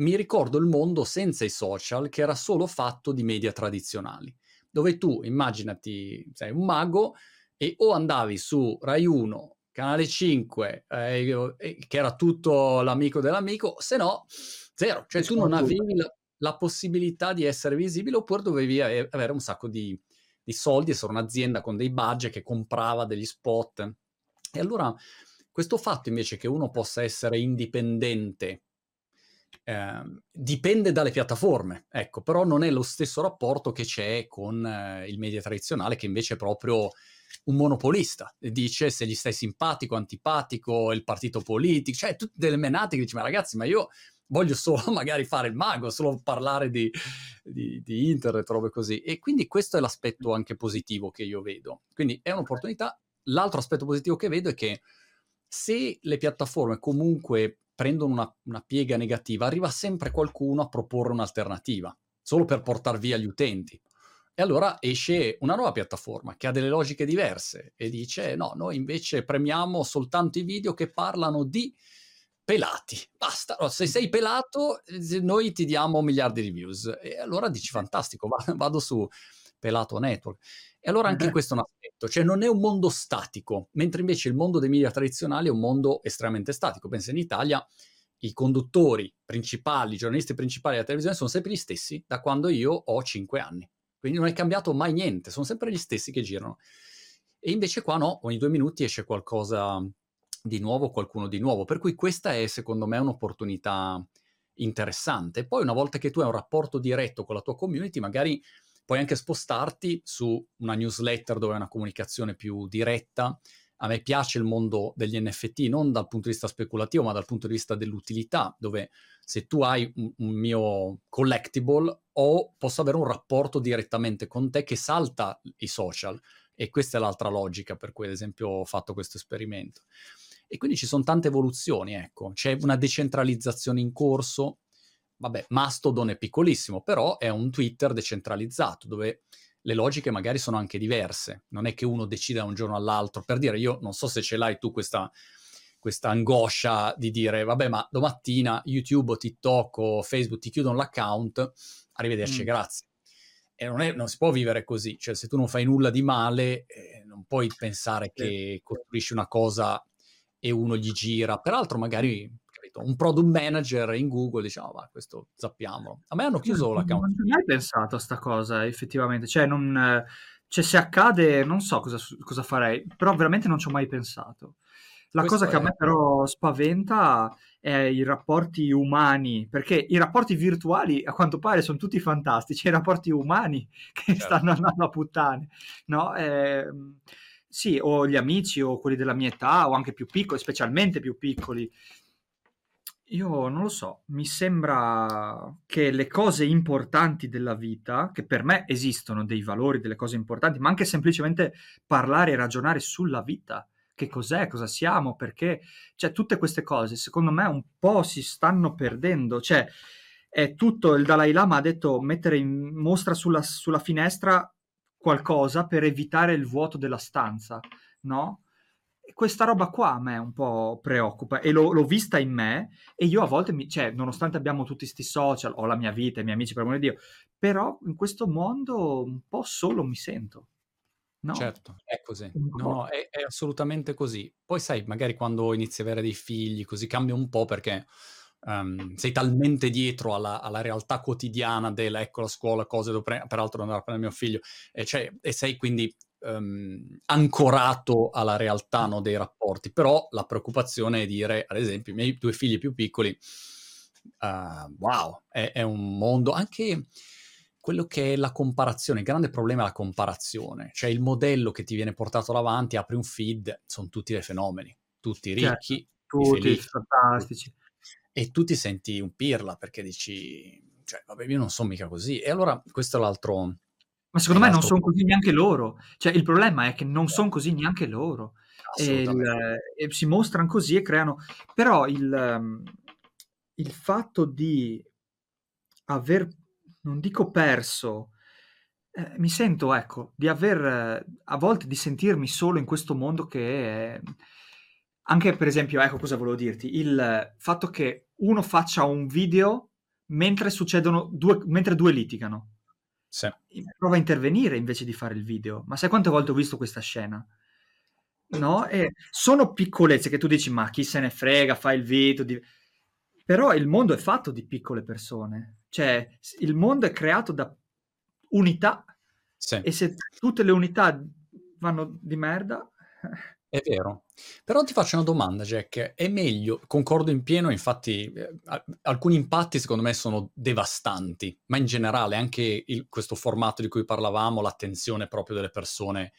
mi ricordo il mondo senza i social che era solo fatto di media tradizionali, dove tu immaginati sei un mago e o andavi su Rai 1, Canale 5, eh, che era tutto l'amico dell'amico, se no zero, cioè tu non avevi la, la possibilità di essere visibile oppure dovevi avere un sacco di, di soldi, essere un'azienda con dei budget che comprava degli spot. E allora questo fatto invece che uno possa essere indipendente eh, dipende dalle piattaforme, ecco, però non è lo stesso rapporto che c'è con eh, il media tradizionale che invece è proprio un monopolista, dice se gli stai simpatico, antipatico, il partito politico, cioè tutte delle menate che dici ma ragazzi ma io voglio solo magari fare il mago, solo parlare di, di, di, internet, robe così. E quindi questo è l'aspetto anche positivo che io vedo. Quindi è un'opportunità. L'altro aspetto positivo che vedo è che se le piattaforme comunque prendono una, una piega negativa, arriva sempre qualcuno a proporre un'alternativa, solo per portare via gli utenti. E allora esce una nuova piattaforma che ha delle logiche diverse e dice no, noi invece premiamo soltanto i video che parlano di pelati, basta. Allora, se sei pelato, noi ti diamo miliardi di views. E allora dici, fantastico, vado su Pelato Network. E allora anche uh-huh. questo è un aspetto, cioè non è un mondo statico, mentre invece il mondo dei media tradizionali è un mondo estremamente statico. Pensa in Italia, i conduttori principali, i giornalisti principali della televisione sono sempre gli stessi da quando io ho 5 anni. Quindi non è cambiato mai niente, sono sempre gli stessi che girano. E invece qua no, ogni due minuti esce qualcosa di nuovo qualcuno di nuovo. Per cui questa è secondo me un'opportunità interessante. Poi una volta che tu hai un rapporto diretto con la tua community, magari puoi anche spostarti su una newsletter dove hai una comunicazione più diretta. A me piace il mondo degli NFT non dal punto di vista speculativo, ma dal punto di vista dell'utilità, dove se tu hai un, un mio collectible o posso avere un rapporto direttamente con te che salta i social. E questa è l'altra logica per cui, ad esempio, ho fatto questo esperimento. E quindi ci sono tante evoluzioni, ecco. C'è una decentralizzazione in corso. Vabbè, Mastodon è piccolissimo, però è un Twitter decentralizzato, dove le logiche magari sono anche diverse. Non è che uno decida da un giorno all'altro. Per dire, io non so se ce l'hai tu questa, questa angoscia di dire, vabbè, ma domattina YouTube o TikTok o Facebook ti chiudono l'account, arrivederci, mm. grazie. E non, è, non, si può vivere così, cioè se tu non fai nulla di male, eh, non puoi pensare che costruisci una cosa e uno gli gira. Peraltro, magari capito, un product manager in Google dice: oh, va, questo sappiamo. A me hanno chiuso l'account. Non ho mai pensato a sta cosa, effettivamente. Cioè, non, cioè, se accade, non so cosa, cosa, farei, però veramente non ci ho mai pensato. La Questo cosa che a me però spaventa è i rapporti umani, perché i rapporti virtuali a quanto pare sono tutti fantastici, i rapporti umani che certo. stanno andando a puttane, no? Eh, sì, o gli amici o quelli della mia età o anche più piccoli, specialmente più piccoli. Io non lo so, mi sembra che le cose importanti della vita, che per me esistono dei valori, delle cose importanti, ma anche semplicemente parlare e ragionare sulla vita, che cos'è, cosa siamo, perché, cioè tutte queste cose secondo me un po' si stanno perdendo, cioè è tutto, il Dalai Lama ha detto mettere in mostra sulla, sulla finestra qualcosa per evitare il vuoto della stanza, no? questa roba qua a me un po' preoccupa e l'ho, l'ho vista in me e io a volte, mi, cioè, nonostante abbiamo tutti questi social, ho la mia vita, i miei amici, per amore di Dio, però in questo mondo un po' solo mi sento. No? Certo, è così. No, no, è, è, assolutamente così. Poi sai, magari quando inizi a avere dei figli, così cambia un po' perché um, sei talmente dietro alla, alla, realtà quotidiana della, ecco, la scuola, cose, devo pre- peraltro andare a prendere mio figlio, e, cioè, e sei quindi um, ancorato alla realtà no, dei rapporti. Però la preoccupazione è dire, ad esempio, i miei due figli più piccoli, uh, wow, è, è un mondo anche quello che è la comparazione, il grande problema è la comparazione, cioè il modello che ti viene portato davanti, apri un feed, sono tutti dei fenomeni, tutti ricchi, certo, tutti felici, fantastici. E tu ti senti un pirla perché dici, cioè, vabbè, io non sono mica così. E allora questo è l'altro... Ma secondo me non sono così neanche loro. Cioè, il problema è che non sono così neanche loro. E, il, e, si mostrano così e creano... Però il, ehm, il fatto di aver non dico perso, eh, mi sento, ecco, di aver, a volte di sentirmi solo in questo mondo che è... Anche per esempio, ecco cosa volevo dirti, il fatto che uno faccia un video mentre succedono due, mentre due litigano. Sì. Prova a intervenire invece di fare il video. Ma sai quante volte ho visto questa scena? No? E sono piccolezze che tu dici, ma chi se ne frega, fai il video. Di... Però il mondo è fatto di piccole persone. Cioè, il mondo è creato da unità sì. e se tutte le unità vanno di merda... È vero. Però ti faccio una domanda, Jack. È meglio, concordo in pieno, infatti eh, alcuni impatti secondo me sono devastanti, ma in generale anche il, questo formato di cui parlavamo, l'attenzione proprio delle persone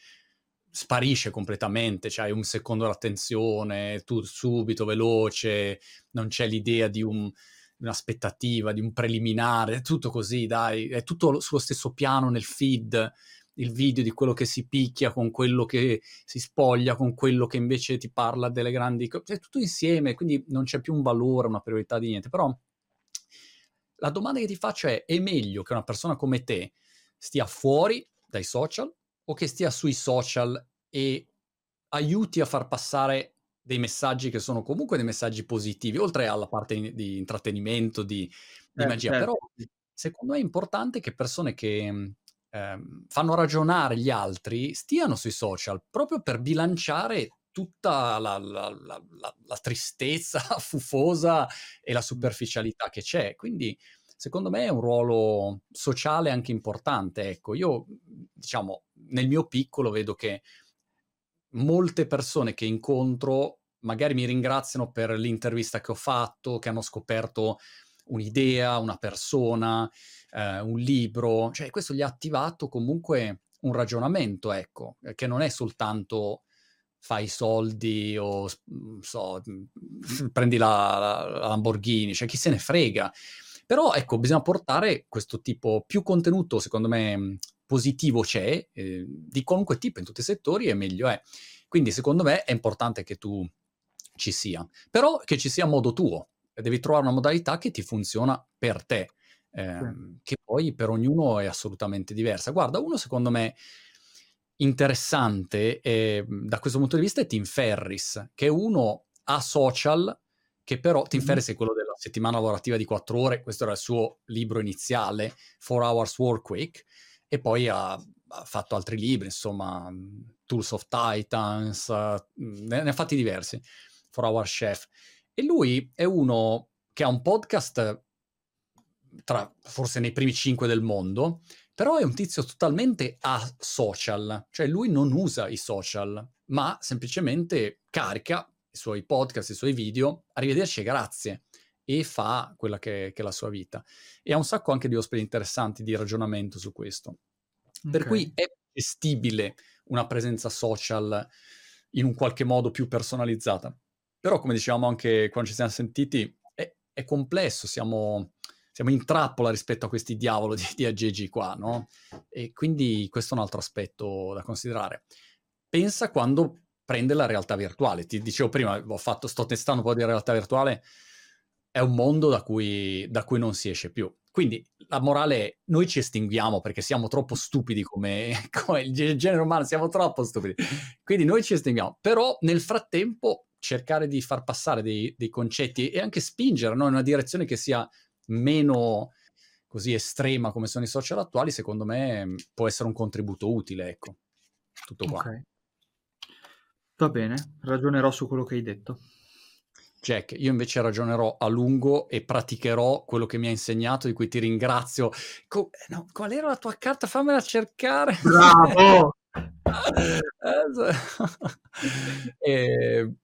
sparisce completamente, cioè hai un secondo l'attenzione, tu subito, veloce, non c'è l'idea di un, un'aspettativa, di un preliminare, è tutto così, dai, è tutto sullo stesso piano nel feed, il video di quello che si picchia con quello che si spoglia, con quello che invece ti parla delle grandi cose, è tutto insieme, quindi non c'è più un valore, una priorità di niente, però la domanda che ti faccio è, è meglio che una persona come te stia fuori dai social o che stia sui social e aiuti a far passare dei messaggi che sono comunque dei messaggi positivi, oltre alla parte di intrattenimento, di, di eh, magia. Certo. Però secondo me è importante che persone che eh, fanno ragionare gli altri stiano sui social, proprio per bilanciare tutta la, la, la, la tristezza fufosa e la superficialità che c'è. Quindi secondo me è un ruolo sociale anche importante. Ecco, io diciamo nel mio piccolo vedo che molte persone che incontro magari mi ringraziano per l'intervista che ho fatto, che hanno scoperto un'idea, una persona, eh, un libro, cioè questo gli ha attivato comunque un ragionamento, ecco, che non è soltanto fai soldi o so, prendi la, la, la Lamborghini, cioè chi se ne frega. Però ecco, bisogna portare questo tipo, più contenuto secondo me positivo c'è, eh, di qualunque tipo in tutti i settori e meglio è. Quindi secondo me è importante che tu ci sia, però che ci sia a modo tuo, devi trovare una modalità che ti funziona per te, eh, sì. che poi per ognuno è assolutamente diversa. Guarda, uno secondo me interessante eh, da questo punto di vista è Tim Ferris, che è uno a social che però Tim mm-hmm. Ferriss è quello della settimana lavorativa di quattro ore, questo era il suo libro iniziale, Four Hours Work Week, e poi ha, ha fatto altri libri, insomma, Tools of Titans, uh, ne, ne, ha fatti diversi, Four Hour Chef. E lui è uno che ha un podcast tra forse nei primi cinque del mondo, però è un tizio totalmente a social, cioè lui non usa i social, ma semplicemente carica i suoi podcast, i suoi video, arrivederci e grazie, e fa quella che, che, è la sua vita. E ha un sacco anche di ospiti interessanti di ragionamento su questo. Okay. Per cui è gestibile una presenza social in un qualche modo più personalizzata. Però, come dicevamo anche quando ci siamo sentiti, è, è complesso, siamo, siamo, in trappola rispetto a questi diavolo di, di AGG qua, no? E quindi questo è un altro aspetto da considerare. Pensa quando prende la realtà virtuale. Ti dicevo prima, ho fatto, sto testando un po' di realtà virtuale, è un mondo da cui, da cui non si esce più. quindi la morale è noi ci estinguiamo perché siamo troppo stupidi come, come il genere umano, siamo troppo stupidi. Quindi noi ci estinguiamo, però nel frattempo cercare di far passare dei, dei concetti e anche spingere no, in una direzione che sia meno così estrema come sono i social attuali, secondo me può essere un contributo utile, ecco. Tutto qua. Okay. Va bene, ragionerò su quello che hai detto. Jack, io invece ragionerò a lungo e praticherò quello che mi hai insegnato, di cui ti ringrazio. Co- no, qual era la tua carta? Fammela cercare. Bravo! e,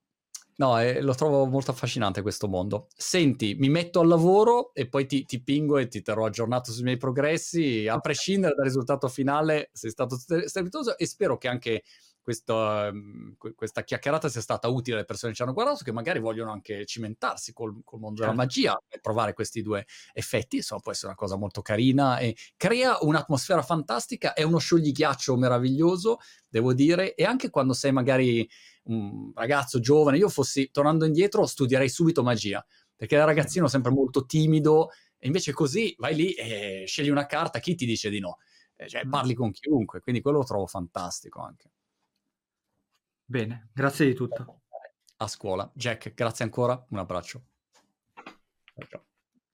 no, eh, lo trovo molto affascinante questo mondo. Senti, mi metto al lavoro e poi ti, ti pingo e ti terrò aggiornato sui miei progressi. A prescindere dal risultato finale, sei stato strepitoso e spero che anche questo, mm, questa chiacchierata sia stata utile alle persone che ci hanno guardato, che magari vogliono anche cimentarsi col, col mondo certo. della magia e provare questi due effetti. Insomma, può essere una cosa molto carina e crea un'atmosfera fantastica. È uno scioglighiaccio meraviglioso, devo dire, e anche quando sei magari un ragazzo giovane, io fossi tornando indietro, studierei subito magia, perché da ragazzino sempre molto timido, e invece così vai lì e scegli una carta, chi ti dice di no? Eh, cioè, parli con chiunque, quindi quello lo trovo fantastico anche. Bene, grazie di tutto. A scuola. Jack, grazie ancora, un abbraccio. Ciao.